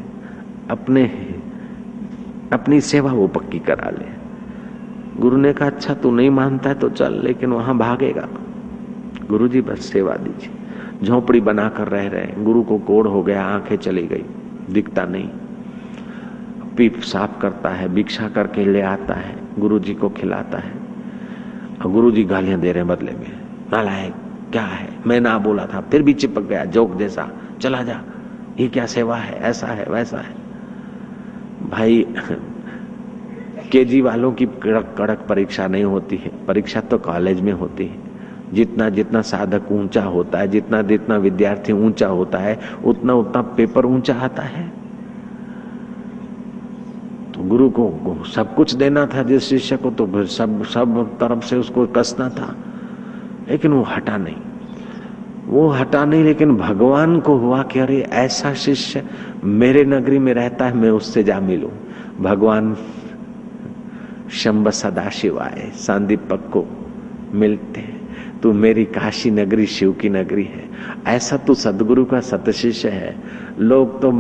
अपने, अपनी सेवा वो पक्की करा ले। गुरु ने कहा अच्छा तू नहीं मानता है तो चल, लेकिन वहाँ भागेगा गुरु जी बस सेवा दीजिए। झोपड़ी बनाकर रह रहे गुरु को कोड़ हो गया, आँखें चली गई। दिखता नहीं। पीप साफ़ करता है, भिक्षा करके ले आता है। गुरु जी को खिलाता है। और गुरु जी गालियाँ दे रहे हैं बदले में। नाला है क्या है? मैं ना बोला था, फिर भी चिपक गया, जोक जैसा। चला जा। ये क्या सेवा है? ऐसा है, वैसा है। भाई केजी वालों की कड़क कड़क परीक्षा नहीं होती है। परीक्षा तो कॉलेज में होती है। जितना जितना साधक ऊँचा होता है, जितना जितना विद्यार्थी ऊँचा होता है, उतना उतना पेपर ऊँचा आता है। तो गुरु को सब कुछ देना था, जिस शिष्य को तो सब सब तरफ़ से उसको कसना था। लेकिन वो हटा नहीं। वो हटा नहीं, लेकिन भगवान को हुआ कि अरे ऐसा शिष्य मेरे नगरी में रहता है, मैं उससे जा मिलू। भगवान शंब सदाशिव आए सांदीपक को मिलते हैं। तू मेरी काशी नगरी, शिव की नगरी है। ऐसा तू सदगुरु का सत शिष्य है। लोग तो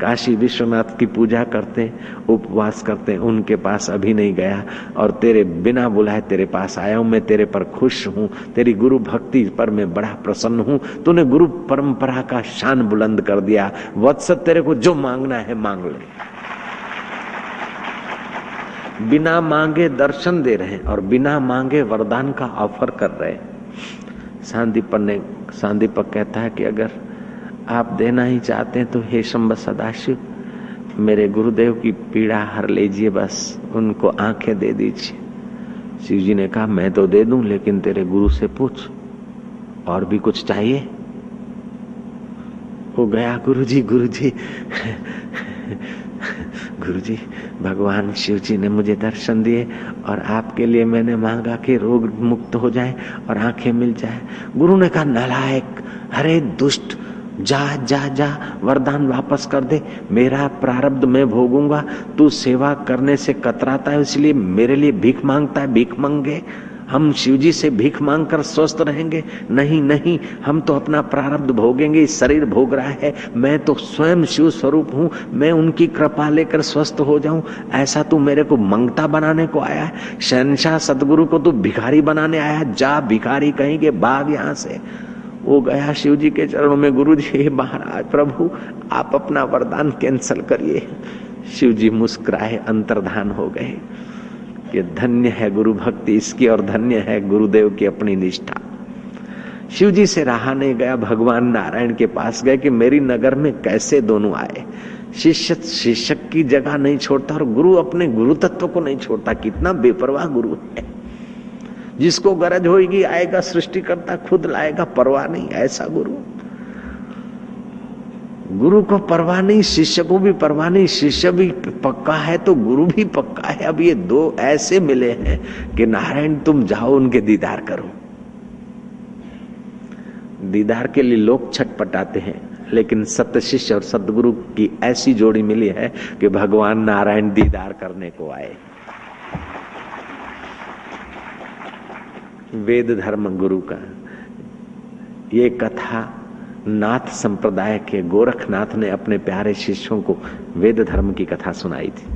काशी विश्वनाथ की पूजा करते, उपवास करते, उनके पास अभी नहीं गया। और तेरे बिना बुलाए तेरे पास आया हूँ, मैं तेरे पर खुश हूँ। तेरी गुरु भक्ति पर मैं बड़ा प्रसन्न हूँ। तूने गुरु परंपरा का शान बुलंद कर दिया। वत्स तेरे को जो मांगना है, मांग ले। बिना मांगे दर्शन दे रहे हैं और बिना मांगे वरदान का ऑफ़र कर रहे सांदीपन ने, सांदीपक कहता है कि अगर आप देना ही चाहते हैं तो हे शंब सदाशिव, मेरे गुरुदेव की पीड़ा हर लीजिए बस, उनको आँखें दे दीजिए। शिव जी ने कहा, मैं तो दे दूँ, लेकिन तेरे गुरु से पूछ, और भी कुछ चाहिए? वो गया गुरु जी गुरु जी गुरु जी भगवान शिव जी ने मुझे दर्शन दिए और आपके लिए मैंने मांगा कि रोग मुक्त हो जाए और आँखें मिल जाए। गुरु ने कहा, नलायक हरे दुष्ट, जा जा जा, वरदान वापस कर दे। मेरा प्रारब्ध मैं भोगूँगा। तू सेवा करने से कतराता है, इसलिए मेरे लिए भीख माँगता है, भीख मांगे। हम शिव जी से भीख मांग कर स्वस्थ रहेंगे। नहीं नहीं, हम तो अपना प्रारब्ध भोगेंगे। शरीर भोग रहा है। मैं तो स्वयं शिव स्वरूप हूँ। मैं उनकी कृपा लेकर स्वस्थ हो जाऊँ। ऐसा तू मेरे को मंगता बनाने को आया है। शहनशाह सदगुरु को तू भिखारी बनाने आया जा भिखारी कहेंगे भाग यहाँ से। वो गया शिव जी के चरणों में गुरु जी महाराज, प्रभु, आप अपना वरदान कैंसल करिए। शिव जी मुस्कुराए, अंतर्धान हो गए। कि धन्य है गुरु भक्ति इसकी और धन्य है गुरुदेव की अपनी निष्ठा। शिव जी से रहा नहीं गया, भगवान नारायण के पास गए कि मेरी नगर में कैसे दोनों आए। शिष्य शिक्षक की जगह नहीं छोड़ता और गुरु अपने गुरु तत्व को नहीं छोड़ता। कितना बेपरवाह गुरु है। जिसको गरज होगी आएगा सृष्टि करता खुद लाएगा, परवाह नहीं, ऐसा गुरु। गुरु को परवाह नहीं, शिष्य को भी परवाह नहीं। शिष्य भी पक्का है तो गुरु भी पक्का है। अब ये दो ऐसे मिले हैं कि नारायण, तुम जाओ उनके दीदार करो। दीदार के लिए लोग छटपटाते हैं, लेकिन सत्य शिष्य और सदगुरु की ऐसी जोड़ी मिली है कि भगवान नारायण दीदार करने को आए। वेद धर्म गुरु का। ये कथा नाथ संप्रदाय के गोरखनाथ ने अपने प्यारे शिष्यों को वेद धर्म की कथा सुनाई थी।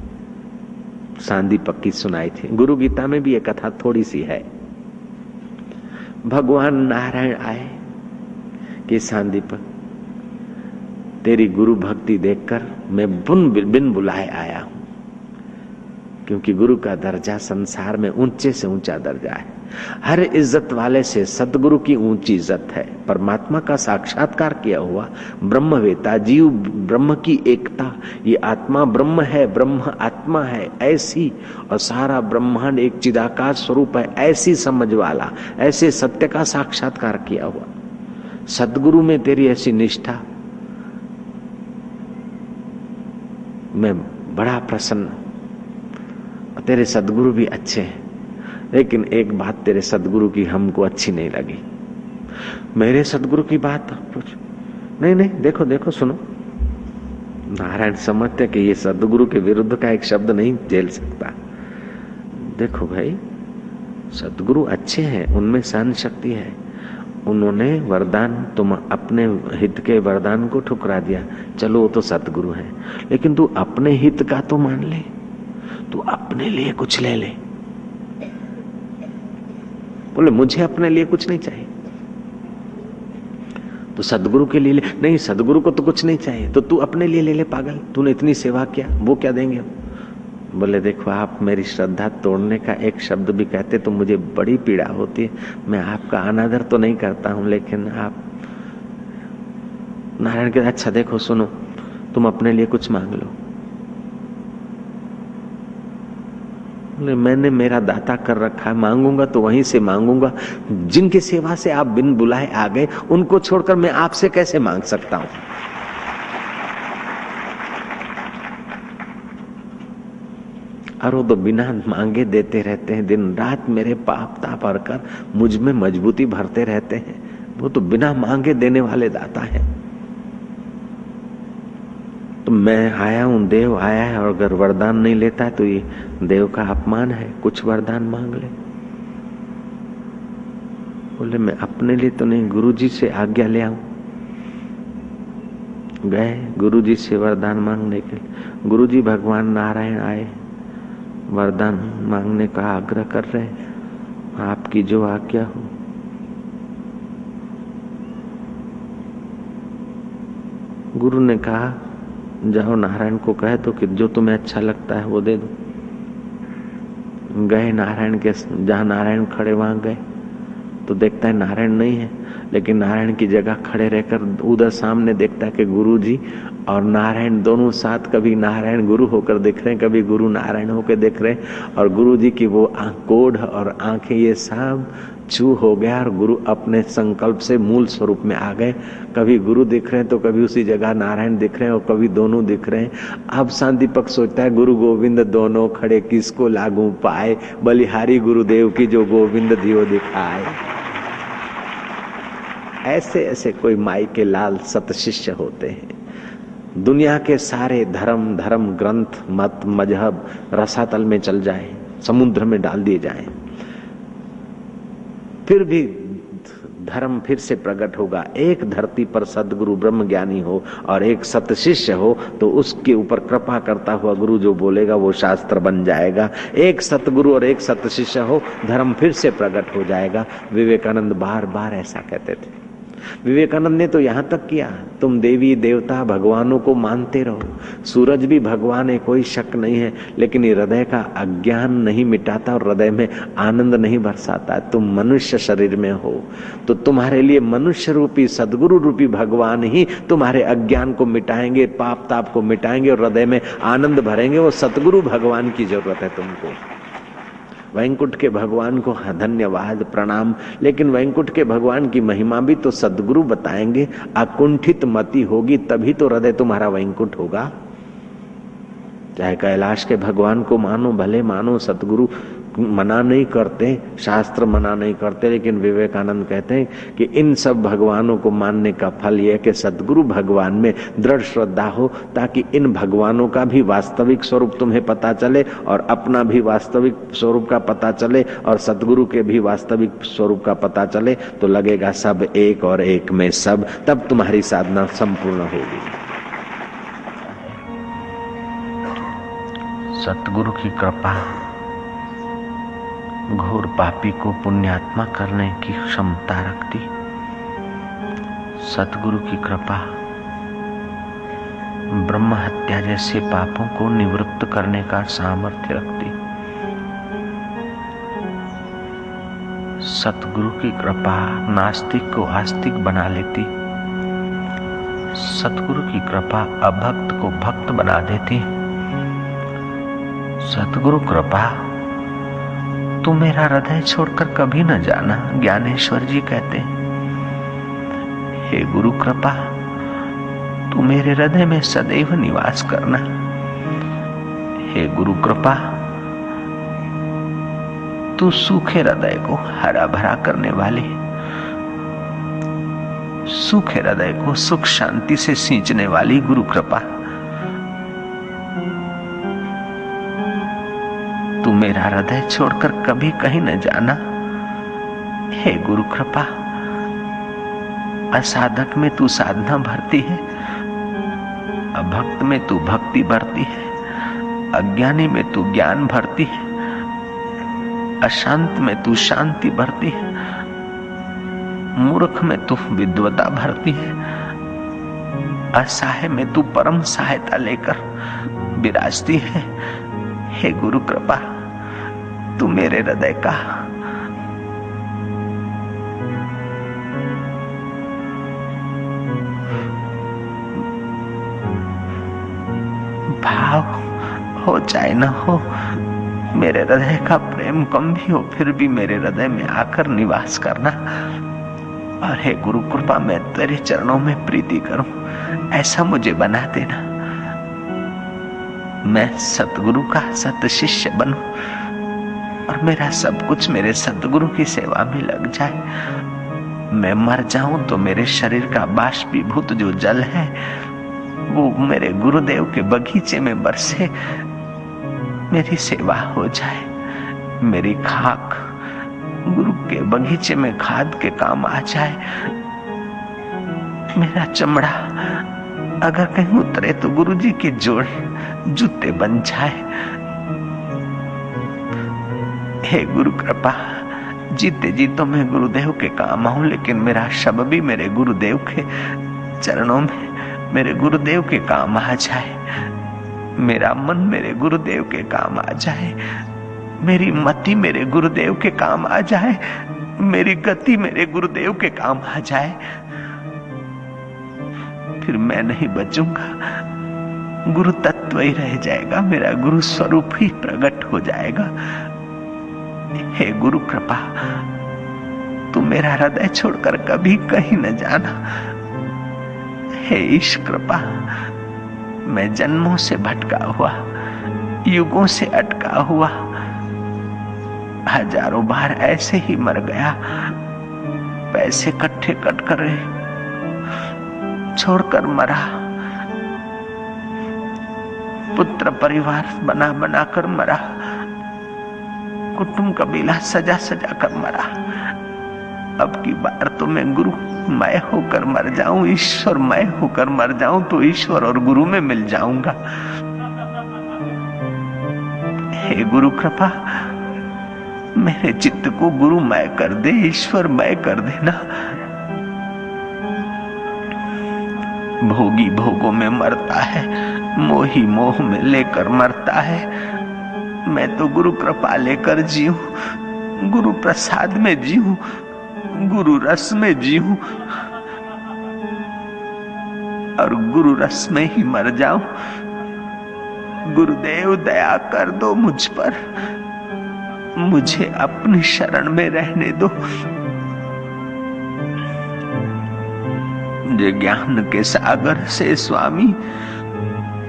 सांदीपक पक्की सुनाई थी। गुरु गीता में भी ये कथा थोड़ी सी है। भगवान नारायण आए कि सांदीपक तेरी गुरु भक्ति देखकर मैं बुन बिन बुलाए आया हूँ। क्योंकि गुरु का दर्जा संसार में ऊँचे से ऊँचा दर्जा है। हर इज़्ज़त वाले से सदगुरु की ऊँची इज़्ज़त है। परमात्मा का साक्षात्कार किया हुआ ब्रह्मवेता, जीव ब्रह्म की एकता, ये आत्मा ब्रह्म है, ब्रह्म आत्मा है, ऐसी और सारा ब्रह्मांड एक चिदाकार स्वरूप है, ऐसी समझ वाला, ऐसे सत्य का साक्षात्कार किया हुआ। सदगुरु में तेरी ऐसी निष्ठा। मैं बड़ा प्रसन्न तेरे सदगुरु भी अच्छे हैं, लेकिन एक बात तेरे सदगुरु की हमको अच्छी नहीं लगी। मेरे सदगुरु की बात नहीं नहीं, देखो देखो, सुनो। नारायण समझते कि ये सदगुरु के विरुद्ध का एक शब्द नहीं झेल सकता। देखो भाई, सदगुरु अच्छे हैं, उनमें सहन शक्ति है। उन्होंने वरदान, तुम अपने हित के वरदान को ठुकरा दिया। चलो, वो तो सतगुरु है, लेकिन तू अपने हित का तो मान ले। तू अपने लिए कुछ ले ले। बोले, मुझे अपने लिए कुछ नहीं चाहिए। तो सदगुरु के लिए ले, नहीं, सदगुरु को तो कुछ नहीं चाहिए। तो तू अपने लिए ले ले, पागल। तूने इतनी सेवा किया, वो क्या देंगे? बोले, देखो, आप मेरी श्रद्धा तोड़ने का एक शब्द भी कहते तो मुझे बड़ी पीड़ा होती है। मैं आपका अनादर तो नहीं करता हूँ, लेकिन आप नारायण के अच्छा देखो, सुनो, तुम अपने लिए कुछ मांग लो। बोले, मैंने मेरा दाता कर रखा है, मांगूँगा तो वहीं से मांगूँगा। जिनकी सेवा से आप बिन बुलाए आ गए, उनको छोड़कर मैं आपसे कैसे मांग सकता हूँ? वो तो बिना मांगे देते रहते हैं, दिन रात मेरे पाप ताप कर मुझमें मजबूती भरते रहते हैं। वो तो बिना मांगे देने वाले दाता है। तो मैं आया हूँ, देव आया है, और अगर वरदान नहीं लेता है तो ये देव का अपमान है, कुछ वरदान मांग ले। बोले, मैं अपने लिए तो नहीं गुरु जी से आज्ञा ले आऊँ। गए गुरु जी से वरदान मांगने के लिए। गुरु जी भगवान नारायण आए, वरदान मांगने का आग्रह कर रहे आपकी जो आज्ञा हो। गुरु ने कहा जाओ नारायण को कहे तो कि जो तुम्हें अच्छा लगता है वो दे दो। गए नारायण के जहाँ नारायण खड़े, वहाँ गए। तो देखता है नारायण नहीं है, लेकिन नारायण की जगह खड़े रहकर उधर सामने देखता है कि गुरु जी और नारायण दोनों साथ कभी नारायण गुरु होकर देख रहे हैं, कभी गुरु नारायण होकर देख रहे हैं। और गुरु जी की वो कोढ़ और आँखें ये सब चू हो गया और गुरु अपने संकल्प से मूल स्वरूप में आ गए। कभी गुरु दिख रहे हैं तो कभी उसी जगह नारायण दिख रहे हैं और कभी दोनों दिख रहे हैं। अब शांतिपक सोचता है, गुरु गोविंद दोनों खड़े किसको लागू पाए? बलिहारी गुरुदेव की जो गोविंद दियो दिखाए। ऐसे ऐसे कोई माई के लाल सत शिष्य होते हैं। दुनिया के सारे धर्म धर्म ग्रंथ, मत, मज़हब रसातल में चल जाए, समुद्र में डाल दिए जाए। फिर भी धर्म फिर से प्रकट होगा। एक धरती पर सदगुरु ब्रह्म ज्ञानी हो और एक सत शिष्य हो तो उसके ऊपर कृपा करता हुआ गुरु जो बोलेगा, वो शास्त्र बन जाएगा। एक सतगुरु और एक सत शिष्य हो, धर्म फिर से प्रकट हो जाएगा। विवेकानंद बार बार ऐसा कहते थे। विवेकानंद ने तो यहाँ तक किया। तुम देवी, देवता भगवानों को मानते रहो। सूरज भी भगवान है, कोई शक नहीं है, लेकिन हृदय का अज्ञान नहीं मिटाता और हृदय में आनंद नहीं बरसाता। तुम मनुष्य शरीर में हो तो तुम्हारे लिए मनुष्य रूपी, सदगुरु रूपी भगवान ही तुम्हारे अज्ञान को मिटाएँगे, पाप ताप को मिटाएँगे और हृदय में आनंद भरेंगे। वो सतगुरु भगवान की ज़रूरत है तुमको। वैंकुट के भगवान को धन्यवाद, प्रणाम। लेकिन वैंकुट के भगवान की महिमा भी तो सदगुरु बताएँगे अकुंठित मति होगी, तभी तो हृदय तुम्हारा वैंकुट होगा। चाहे कैलाश के भगवान को मानो, भले मानो सतगुरु मना नहीं करते, शास्त्र मना नहीं करते, लेकिन विवेकानंद कहते हैं कि इन सब भगवानों को मानने का फल यह कि सदगुरु भगवान में दृढ़ श्रद्धा हो, ताकि इन भगवानों का भी वास्तविक स्वरूप तुम्हें पता चले और अपना भी वास्तविक स्वरूप का पता चले और सदगुरु के भी वास्तविक स्वरूप का पता चले तो लगेगा सब एक और एक में सब, तब तुम्हारी साधना संपूर्ण होगी। सतगुरु की कृपा। घोर पापी को पुण्यात्मा करने की क्षमता रखती। सतगुरु की कृपा ब्रह्म हत्या जैसे पापों को निवृत्त करने का सामर्थ्य रखती। सतगुरु की कृपा नास्तिक को आस्तिक बना लेती। सतगुरु की कृपा अभक्त को भक्त बना देती। सतगुरु कृपा तू मेरा हृदय छोड़कर कभी न जाना, ज्ञानेश्वर जी कहते हे गुरु कृपा, तू मेरे हृदय में सदैव निवास करना। हे गुरु कृपा, तू सूखे हृदय को हरा भरा करने वाले, सूखे हृदय को सुख शांति से सींचने वाली गुरु कृपा। मेरा हृदय छोड़कर कभी कहीं न जाना। हे गुरु कृपा, असाधक में तू साधना भरती है, अभक्त में तू भक्ति भरती है, अज्ञानी में तू ज्ञान भरती है, अशांत में तू शांति भरती है, मूर्ख में तू विद्वता भरती है, असहाय में तू परम सहायता लेकर विराजती है। हे गुरु कृपा तू मेरे हृदय का। भाव हो चाहे न हो, मेरे हृदय का प्रेम कम भी हो, फिर भी मेरे हृदय में आकर निवास करना। और हे गुरु, कृपा मैं तेरे चरणों में प्रीति करूँ, ऐसा मुझे बना देना। मैं सतगुरु का सत शिष्य बनूं और मेरा सब कुछ मेरे सतगुरु की सेवा में लग जाए। मैं मर जाऊँ तो मेरे शरीर का बाष्पीभूत जो जल है, वो मेरे गुरुदेव के बगीचे में बरसे। मेरी सेवा हो जाए। मेरी खाक गुरु के बगीचे में खाद के काम आ जाए। मेरा चमड़ा अगर कहीं उतरे तो गुरु जी के जोड़े जूते बन जाए। हे गुरु कृपा, जीते जी तो मैं गुरुदेव के काम आऊँ, लेकिन मेरा शब भी मेरे गुरुदेव के चरणों में, मेरे गुरुदेव के काम आ जाए। मेरा मन मेरे गुरुदेव के काम आ जाए। मेरी मति मेरे गुरुदेव के काम आ जाए। मेरी गति मेरे गुरुदेव के काम आ जाए। फिर मैं नहीं बचूँगा। गुरु तत्व ही रह जाएगा, मेरा गुरु स्वरूप ही प्रकट हो जाएगा। हे गुरु कृपा, तू मेरा हृदय छोड़कर कभी कहीं न जाना। हे ईश कृपा, मैं जन्मों से भटका हुआ, युगों से अटका हुआ, हज़ारों बार ऐसे ही मर गया, पैसे कट्ठे कट कर छोड़कर मरा। पुत्र परिवार बना बना कर मरा। कुटुंब कबीला सजा सजा कर मरा। अब की बार तो मैं गुरु, मैं होकर मर जाऊँ, ईश्वर, मैं होकर मर जाऊँ तो ईश्वर और गुरु में मिल जाऊँगा। हे गुरु कृपा, मेरे चित्त को गुरु मैं कर दे, ईश्वर मैं कर देना। भोगी भोगों में मरता है, मोही मोह में लेकर मरता है। मैं तो गुरु कृपा लेकर जी हूँ। गुरु प्रसाद में जी हूँ। गुरु रस में जी हूँ। और गुरु रस में ही मर जाऊँ। गुरुदेव, दया कर दो मुझ पर। मुझे अपनी शरण में रहने दो। ज्ञान के सागर से स्वामी,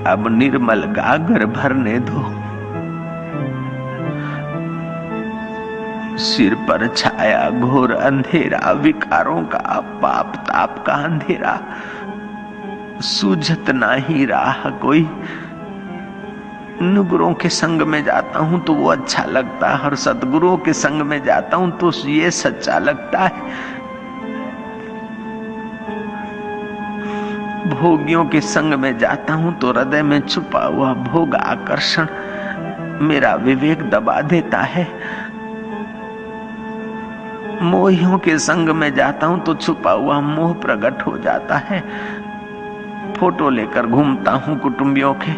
अब निर्मल गागर भरने दो। सिर पर छाया, घोर अंधेरा, विकारों का पाप, ताप का अंधेरा। सूझत ना ही राह कोई। गुरुओं के संग में जाता हूँ तो वो अच्छा लगता है, और सदगुरुओं के संग में जाता हूँ तो ये सच्चा लगता है। भोगियों के संग में जाता हूँ तो हृदय में छुपा हुआ भोग आकर्षण मेरा विवेक दबा देता है। मोहियों के संग में जाता हूँ तो छुपा हुआ मोह प्रकट हो जाता है। फ़ोटो लेकर घूमता हूँ कुटुंबियों के।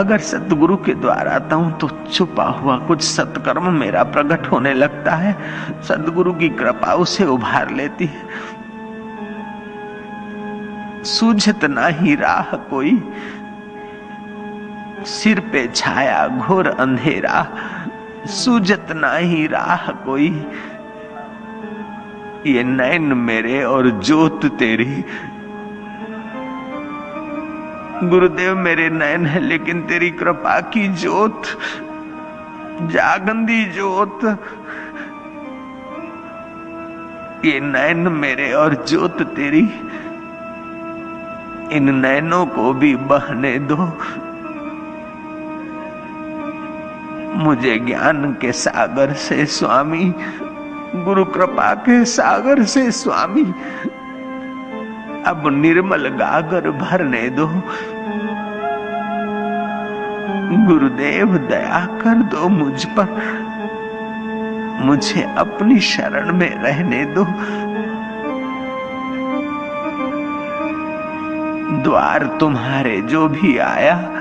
अगर सतगुरु के द्वार आता हूँ तो छुपा हुआ कुछ सत्कर्म मेरा प्रकट होने लगता है। सतगुरु की कृपा उसे उभार लेती है। सूझत ना ही राह कोई। सिर पे छाया घोर अंधेरा। सूझत ना ही राह कोई। ये नैन मेरे और जोत तेरी। गुरुदेव, मेरे नयन है, लेकिन तेरी कृपा की जोत जागंदी जोत ये नैन मेरे और ज्योत तेरी। इन नैनों को भी बहने दो। मुझे ज्ञान के सागर से स्वामी, गुरु कृपा के सागर से स्वामी। अब निर्मल गागर भरने दो। गुरुदेव, दया कर दो मुझ पर। मुझे अपनी शरण में रहने दो। द्वार तुम्हारे जो भी आया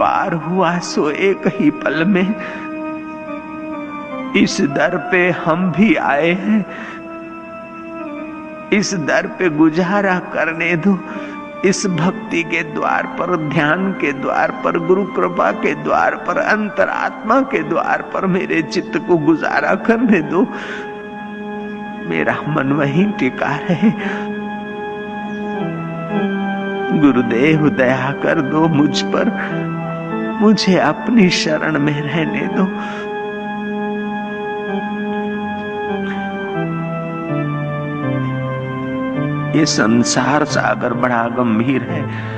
पार हुआ सो एक ही पल में इस दर पे हम भी आए हैं। इस दर पे गुजारा करने दो। इस भक्ति के द्वार पर, ध्यान के द्वार पर, गुरु कृपा के द्वार पर, अंतरात्मा के द्वार पर मेरे चित्त को गुजारा करने दो। मेरा मन वहीं टिका रहे। गुरुदेव, दया कर दो मुझ पर। मुझे अपनी शरण में रहने दो। ये संसार सागर बड़ा गंभीर है।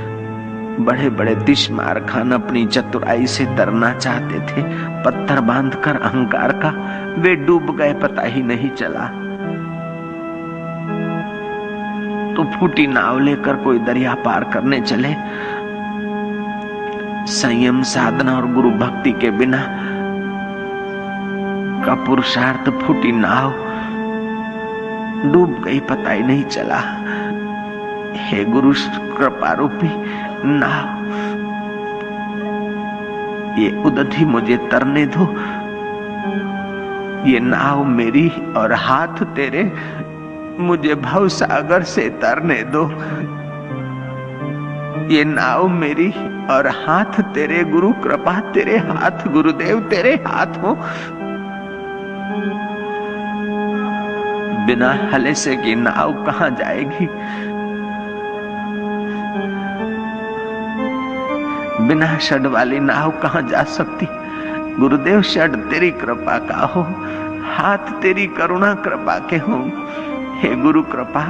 बड़े बड़े दिशमार खान अपनी चतुराई से तरना चाहते थे। पत्थर बांधकर अहंकार का वे डूब गए, पता ही नहीं चला। तो फूटी नाव लेकर कोई दरिया पार करने चले। संयम, साधना और गुरु भक्ति के बिना का पुरुषार्थ फूटी नाव डूब गई, पता ही नहीं चला। हे गुरु कृपा रूपी नाव, ये उदधि मुझे तरने दो। ये नाव मेरी और हाथ तेरे, मुझे भव सागर से तरने दो। ये नाव मेरी और हाथ तेरे गुरु, कृपा तेरे हाथ, गुरुदेव तेरे हाथ हो। बिना हले से की नाव कहा जाएगी? बिना शड वाली नाव कहा जा सकती? गुरुदेव, शड तेरी कृपा का हो, हाथ तेरी करुणा कृपा के हो। हे गुरु, कृपा,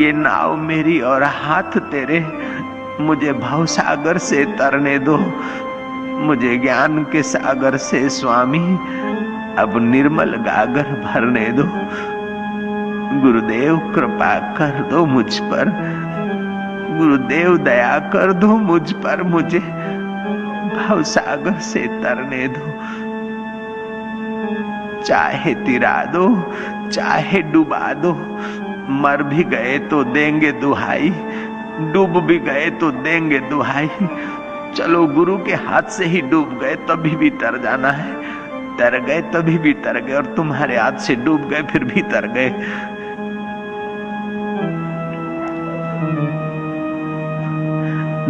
ये नाव मेरी और हाथ तेरे मुझे भाव सागर से तरने दो। मुझे ज्ञान के सागर से स्वामी, अब निर्मल गागर भरने दो। गुरुदेव, कृपा कर दो मुझ पर। गुरुदेव, दया कर दो मुझ पर। मुझे भाव सागर से तरने दो। चाहे तिरा दो, चाहे डुबा दो। मर भी गए तो देंगे दुहाई। डूब भी गए तो देंगे दुहाई। चलो गुरु के हाथ से ही डूब गए, तभी भी तर जाना है। तर गए, तभी भी तर गए, और तुम्हारे हाथ से डूब गए, फिर भी तर गए।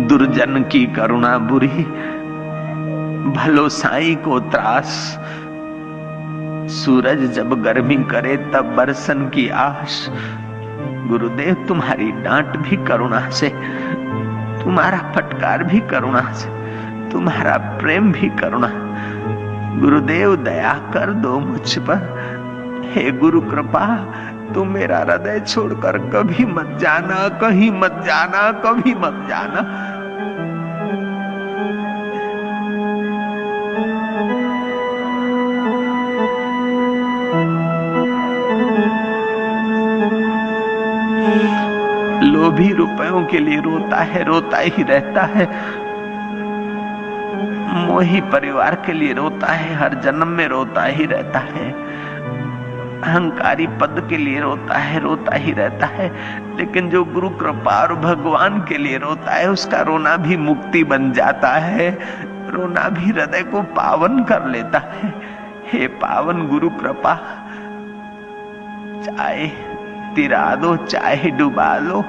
दुर्जन की करुणा बुरी भलो साई को त्रास। सूरज जब गर्मी करे, तब बरसन की आश। गुरुदेव, तुम्हारी डांट भी करुणा से, तुम्हारा फटकार भी करुणा से, तुम्हारा प्रेम भी करुणा। गुरुदेव, दया कर दो मुझ पर। हे गुरु कृपा, तुम मेरा हृदय छोड़कर कभी मत जाना, कहीं मत जाना, कभी मत जाना। लोभी रुपयों के लिए रोता है, रोता ही रहता है। मोही परिवार के लिए रोता है, हर जन्म में रोता ही रहता है। अहंकारी पद के लिए रोता है, रोता ही रहता है। लेकिन जो गुरु कृपा और भगवान के लिए रोता है, उसका रोना भी मुक्ति बन जाता है। रोना भी हृदय को पावन कर लेता है। हे पावन गुरु कृपा, चाहे तिरा दो चाहे डुबा लो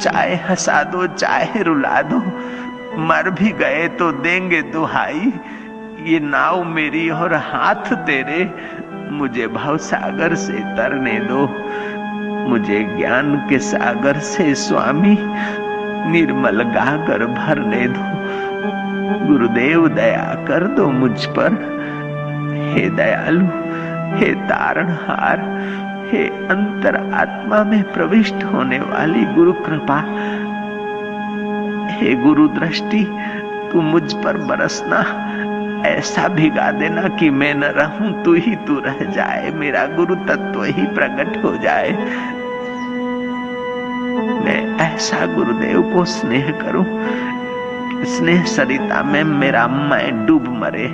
चाहे हंसा दो चाहे रुला दो मर भी गए तो देंगे दुहाई। ये नाव मेरी और हाथ तेरे, मुझे भव सागर से तरने दो। मुझे ज्ञान के सागर से स्वामी, निर्मल गागर भरने दो। गुरुदेव दया कर दो मुझ पर, हे दयालु, हे तारणहार हे अंतर आत्मा में प्रविष्ट होने वाली गुरु कृपा। हे गुरु दृष्टि, तू मुझ पर बरसना, ऐसा भिगा देना कि मैं न रहूँ, तू ही तू रह जाए, मेरा गुरु तत्व ही प्रकट हो जाए। मैं ऐसा गुरुदेव को स्नेह करूँ, स्नेह सरिता में मेरा मैं डूब मरे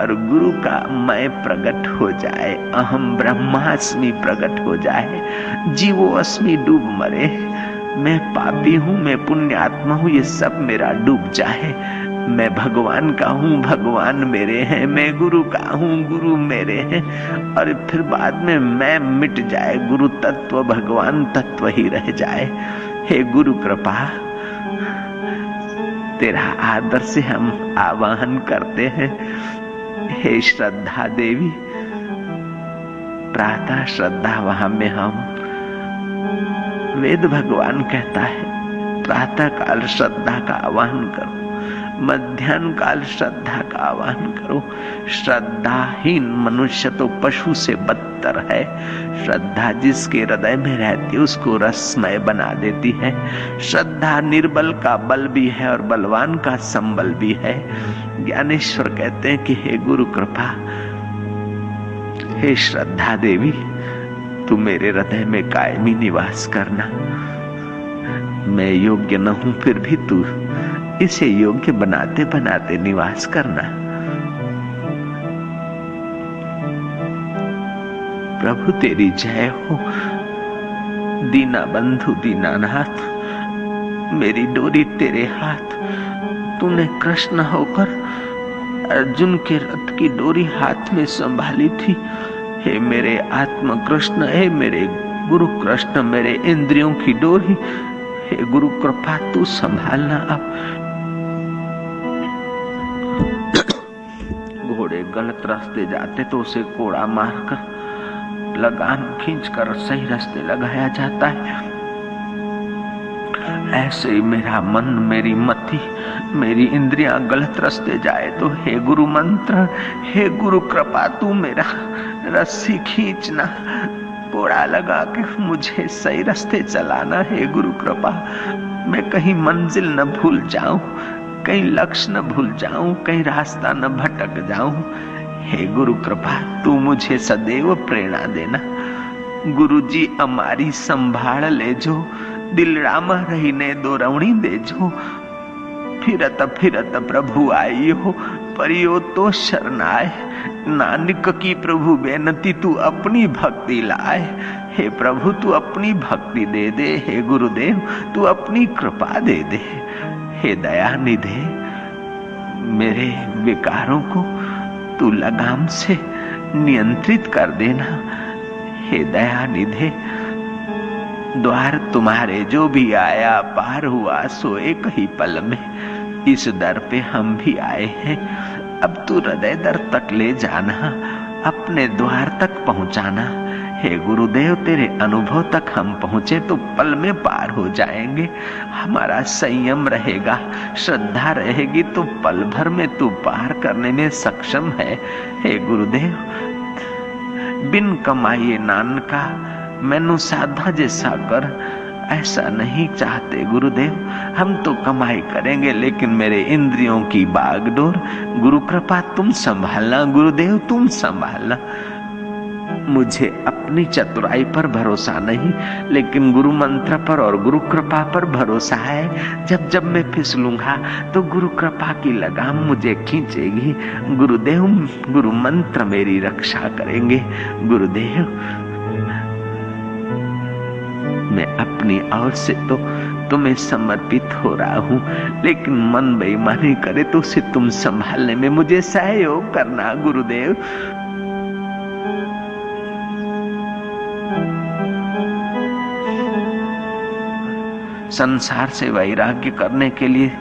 और गुरु का मैं प्रकट हो जाए, अहम ब्रह्मास्मि प्रकट हो जाए, जीवो अस्मि डूब मरे। मैं पापी हूँ, मैं पुण्यात्मा हूँ, ये सब मेरा डूब जाए। मैं भगवान का हूँ, भगवान मेरे हैं, मैं गुरु का हूँ, गुरु मेरे हैं। और फिर बाद में मैं मिट जाए, गुरु तत्व, भगवान तत्व ही रह जाए। हे गुरु कृपा, तेरा आदर से हम आवाहन करते हैं। हे श्रद्धा देवी, प्रातः श्रद्धा वहाँ में हम। वेद भगवान कहता है प्रातः काल श्रद्धा का आवाहन करो। मध्यान्ह काल श्रद्धा का आह्वान करो। श्रद्धाहीन मनुष्य तो पशु से बदतर है। श्रद्धा जिसके हृदय में रहती उसको रसमय बना देती है। श्रद्धा निर्बल का बल भी है और बलवान का संबल भी है। ज्ञानेश्वर कहते हैं कि, हे गुरु कृपा, हे श्रद्धा देवी, तू मेरे हृदय में कायमी निवास करना। मैं योग्य न हूँ, फिर भी तू इसे योग्य बनाते बनाते निवास करना। प्रभु, तेरी जय हो। दीना बंधु, दीनानाथ, मेरी डोरी तेरे हाथ। तूने कृष्ण होकर अर्जुन के रथ की डोरी हाथ में संभाली थी। हे मेरे आत्म कृष्ण, हे मेरे गुरु कृष्ण, मेरे इंद्रियों की डोरी। हे गुरु, कृपा तू संभालना अब। घोड़े गलत रास्ते जाते तो उसे कोड़ा मारकर लगाम खींचकर सही रास्ते लगाया जाता है। ऐसे ही मेरा मन, मेरी मति, मेरी इंद्रियाँ गलत रास्ते जाए तो हे गुरु मंत्र, हे गुरु कृपा, तू मेरा रस्सी खींचना, कोड़ा लगा के मुझे सही रास्ते चलाना, हे गुरु कृपा। मैं कहीं मंजिल न भूल जाऊँ कहीं लक्ष्य न भूल जाऊँ, कहीं रास्ता न भटक जाऊँ। हे गुरु कृपा, तू मुझे सदैव प्रेरणा देना। गुरु जी हमारी संभाल ले जो, दिल राम रही ने दो रवणी दे जो। फिरत फिरत प्रभु आई हो, परियो तो शरणाए नानक की प्रभु बेनती तू अपनी भक्ति लाए हे प्रभु, तू अपनी भक्ति दे दे। हे गुरुदेव, तू अपनी कृपा दे दे। हे दया निधे मेरे विकारों को तू लगाम से नियंत्रित कर देना। हे दया निधे द्वार तुम्हारे जो भी आया पार हुआ, सो एक ही पल में इस दर पे हम भी आए हैं। अब तू हृदय दर तक ले जाना, अपने द्वार तक पहुंचाना। हे गुरुदेव, तेरे अनुभव तक हम पहुँचे तो पल में पार हो जाएँगे। हमारा संयम रहेगा, श्रद्धा रहेगी तो पल भर में तू पार करने में सक्षम है। हे गुरुदेव, बिन कमाइए नान का मैनू साधा जैसा कर। ऐसा नहीं चाहते गुरुदेव, हम तो कमाई करेंगे, लेकिन मेरे इंद्रियों की बागडोर। गुरु कृपा तुम संभालना, गुरुदेव, तुम संभालना। मुझे अपनी चतुराई पर भरोसा नहीं, लेकिन गुरु मंत्र पर और गुरु कृपा पर भरोसा है। जब जब मैं फिसलूँगा तो गुरु कृपा की लगाम मुझे खींचेगी। गुरुदेव, गुरु मंत्र मेरी रक्षा करेंगे। गुरुदेव, मैं अपनी ओर से तो तुम्हें समर्पित हो रहा हूँ, लेकिन मन बेईमानी करे तो उसे तुम संभालने में मुझे सहयोग करना, गुरुदेव। संसार से वैराग्य करने के लिए,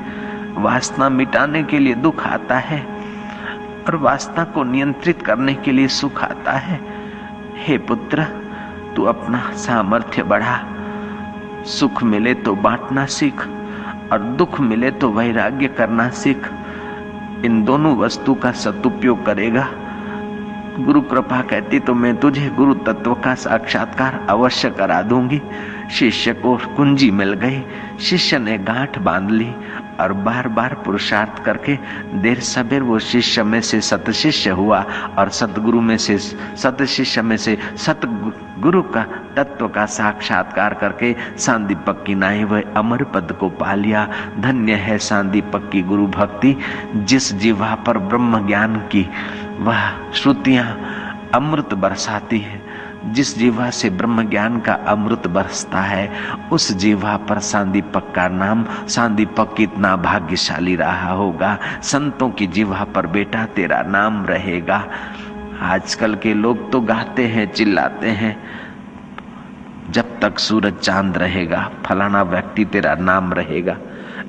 वासना मिटाने के लिए दुख आता है और वासना को नियंत्रित करने के लिए सुख आता है। हे पुत्र, तू अपना सामर्थ्य बढ़ा। सुख मिले तो बांटना सीख और दुख मिले तो वैराग्य करना सीख। इन दोनों वस्तु का सदुपयोग करेगा। गुरु कृपा कहती तो मैं तुझे गुरु तत्व का साक्षात्कार अवश्य करा दूँगी। शिष्य को कुंजी मिल गई। शिष्य ने गांठ बाँध ली और बार बार पुरुषार्थ करके देर सबेर वो शिष्य में से सत शिष्य हुआ और सतगुरु में से सत शिष्य में से सत गुरु का तत्व का साक्षात्कार करके सांदीपक की नाई वह अमर पद को पा लिया। धन्य है सांदीपक की गुरु भक्ति, जिस जीवा पर ब्रह्म ज्ञान की वह श्रुतियाँ अमृत बरसाती है। जिस जीवा से ब्रह्म ज्ञान का अमृत बरसता है, उस जीवा पर सांदीपक का नाम, सांदीपक कितना भाग्यशाली रहा होगा। संतों की जीवा पर बेटा तेरा नाम रहेगा। आजकल के लोग तो गाते हैं, चिल्लाते हैं। जब तक सूरज चाँद रहेगा, फलाना व्यक्ति तेरा नाम रहेगा।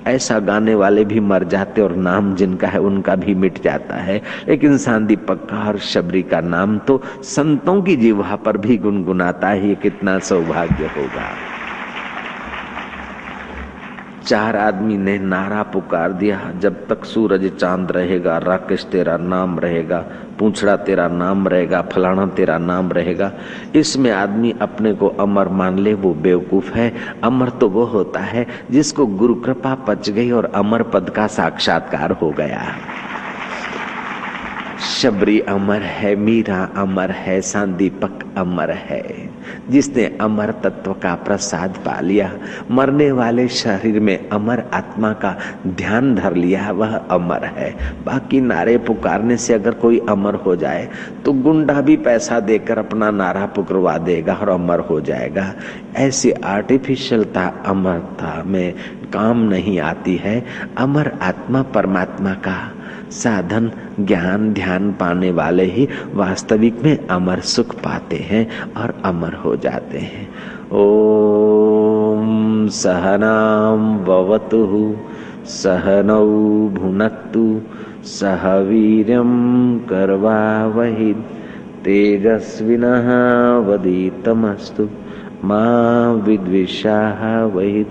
ऐसा गाने वाले भी मर जाते और नाम जिनका है उनका भी मिट जाता है। लेकिन सांदीपक पक्का और शबरी का नाम तो संतों की जीवा पर भी गुनगुनाता है ये कितना सौभाग्य होगा। चार आदमी ने नारा पुकार दिया। जब तक सूरज चाँद रहेगा, राकेश तेरा नाम रहेगा, पूछड़ा तेरा नाम रहेगा, फलाना तेरा नाम रहेगा। इसमें आदमी अपने को अमर मान ले, वो बेवकूफ़ है। अमर तो वो होता है जिसको गुरु कृपा पच गई और अमर पद का साक्षात्कार हो गया। शबरी अमर है, मीरा अमर है, सांदीपक अमर है। जिसने अमर तत्व का प्रसाद पा लिया, मरने वाले शरीर में अमर आत्मा का ध्यान धर लिया, वह अमर है। बाकी नारे पुकारने से अगर कोई अमर हो जाए तो गुंडा भी पैसा देकर अपना नारा पुकरवा देगा और अमर हो जाएगा। ऐसी आर्टिफिशियलता अमरता में काम नहीं आती है। अमर आत्मा परमात्मा का साधन, ज्ञान, ध्यान पाने वाले ही वास्तविक में अमर सुख पाते हैं और अमर हो जाते हैं। ओम सहनाम ववतु, सहनौ भुनक्तु, सह वीर्यम करवा वही तेजस्विनः वदीतमस्तु विद्विषाः वही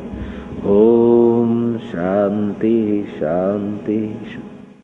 ओम शांति शांति शांति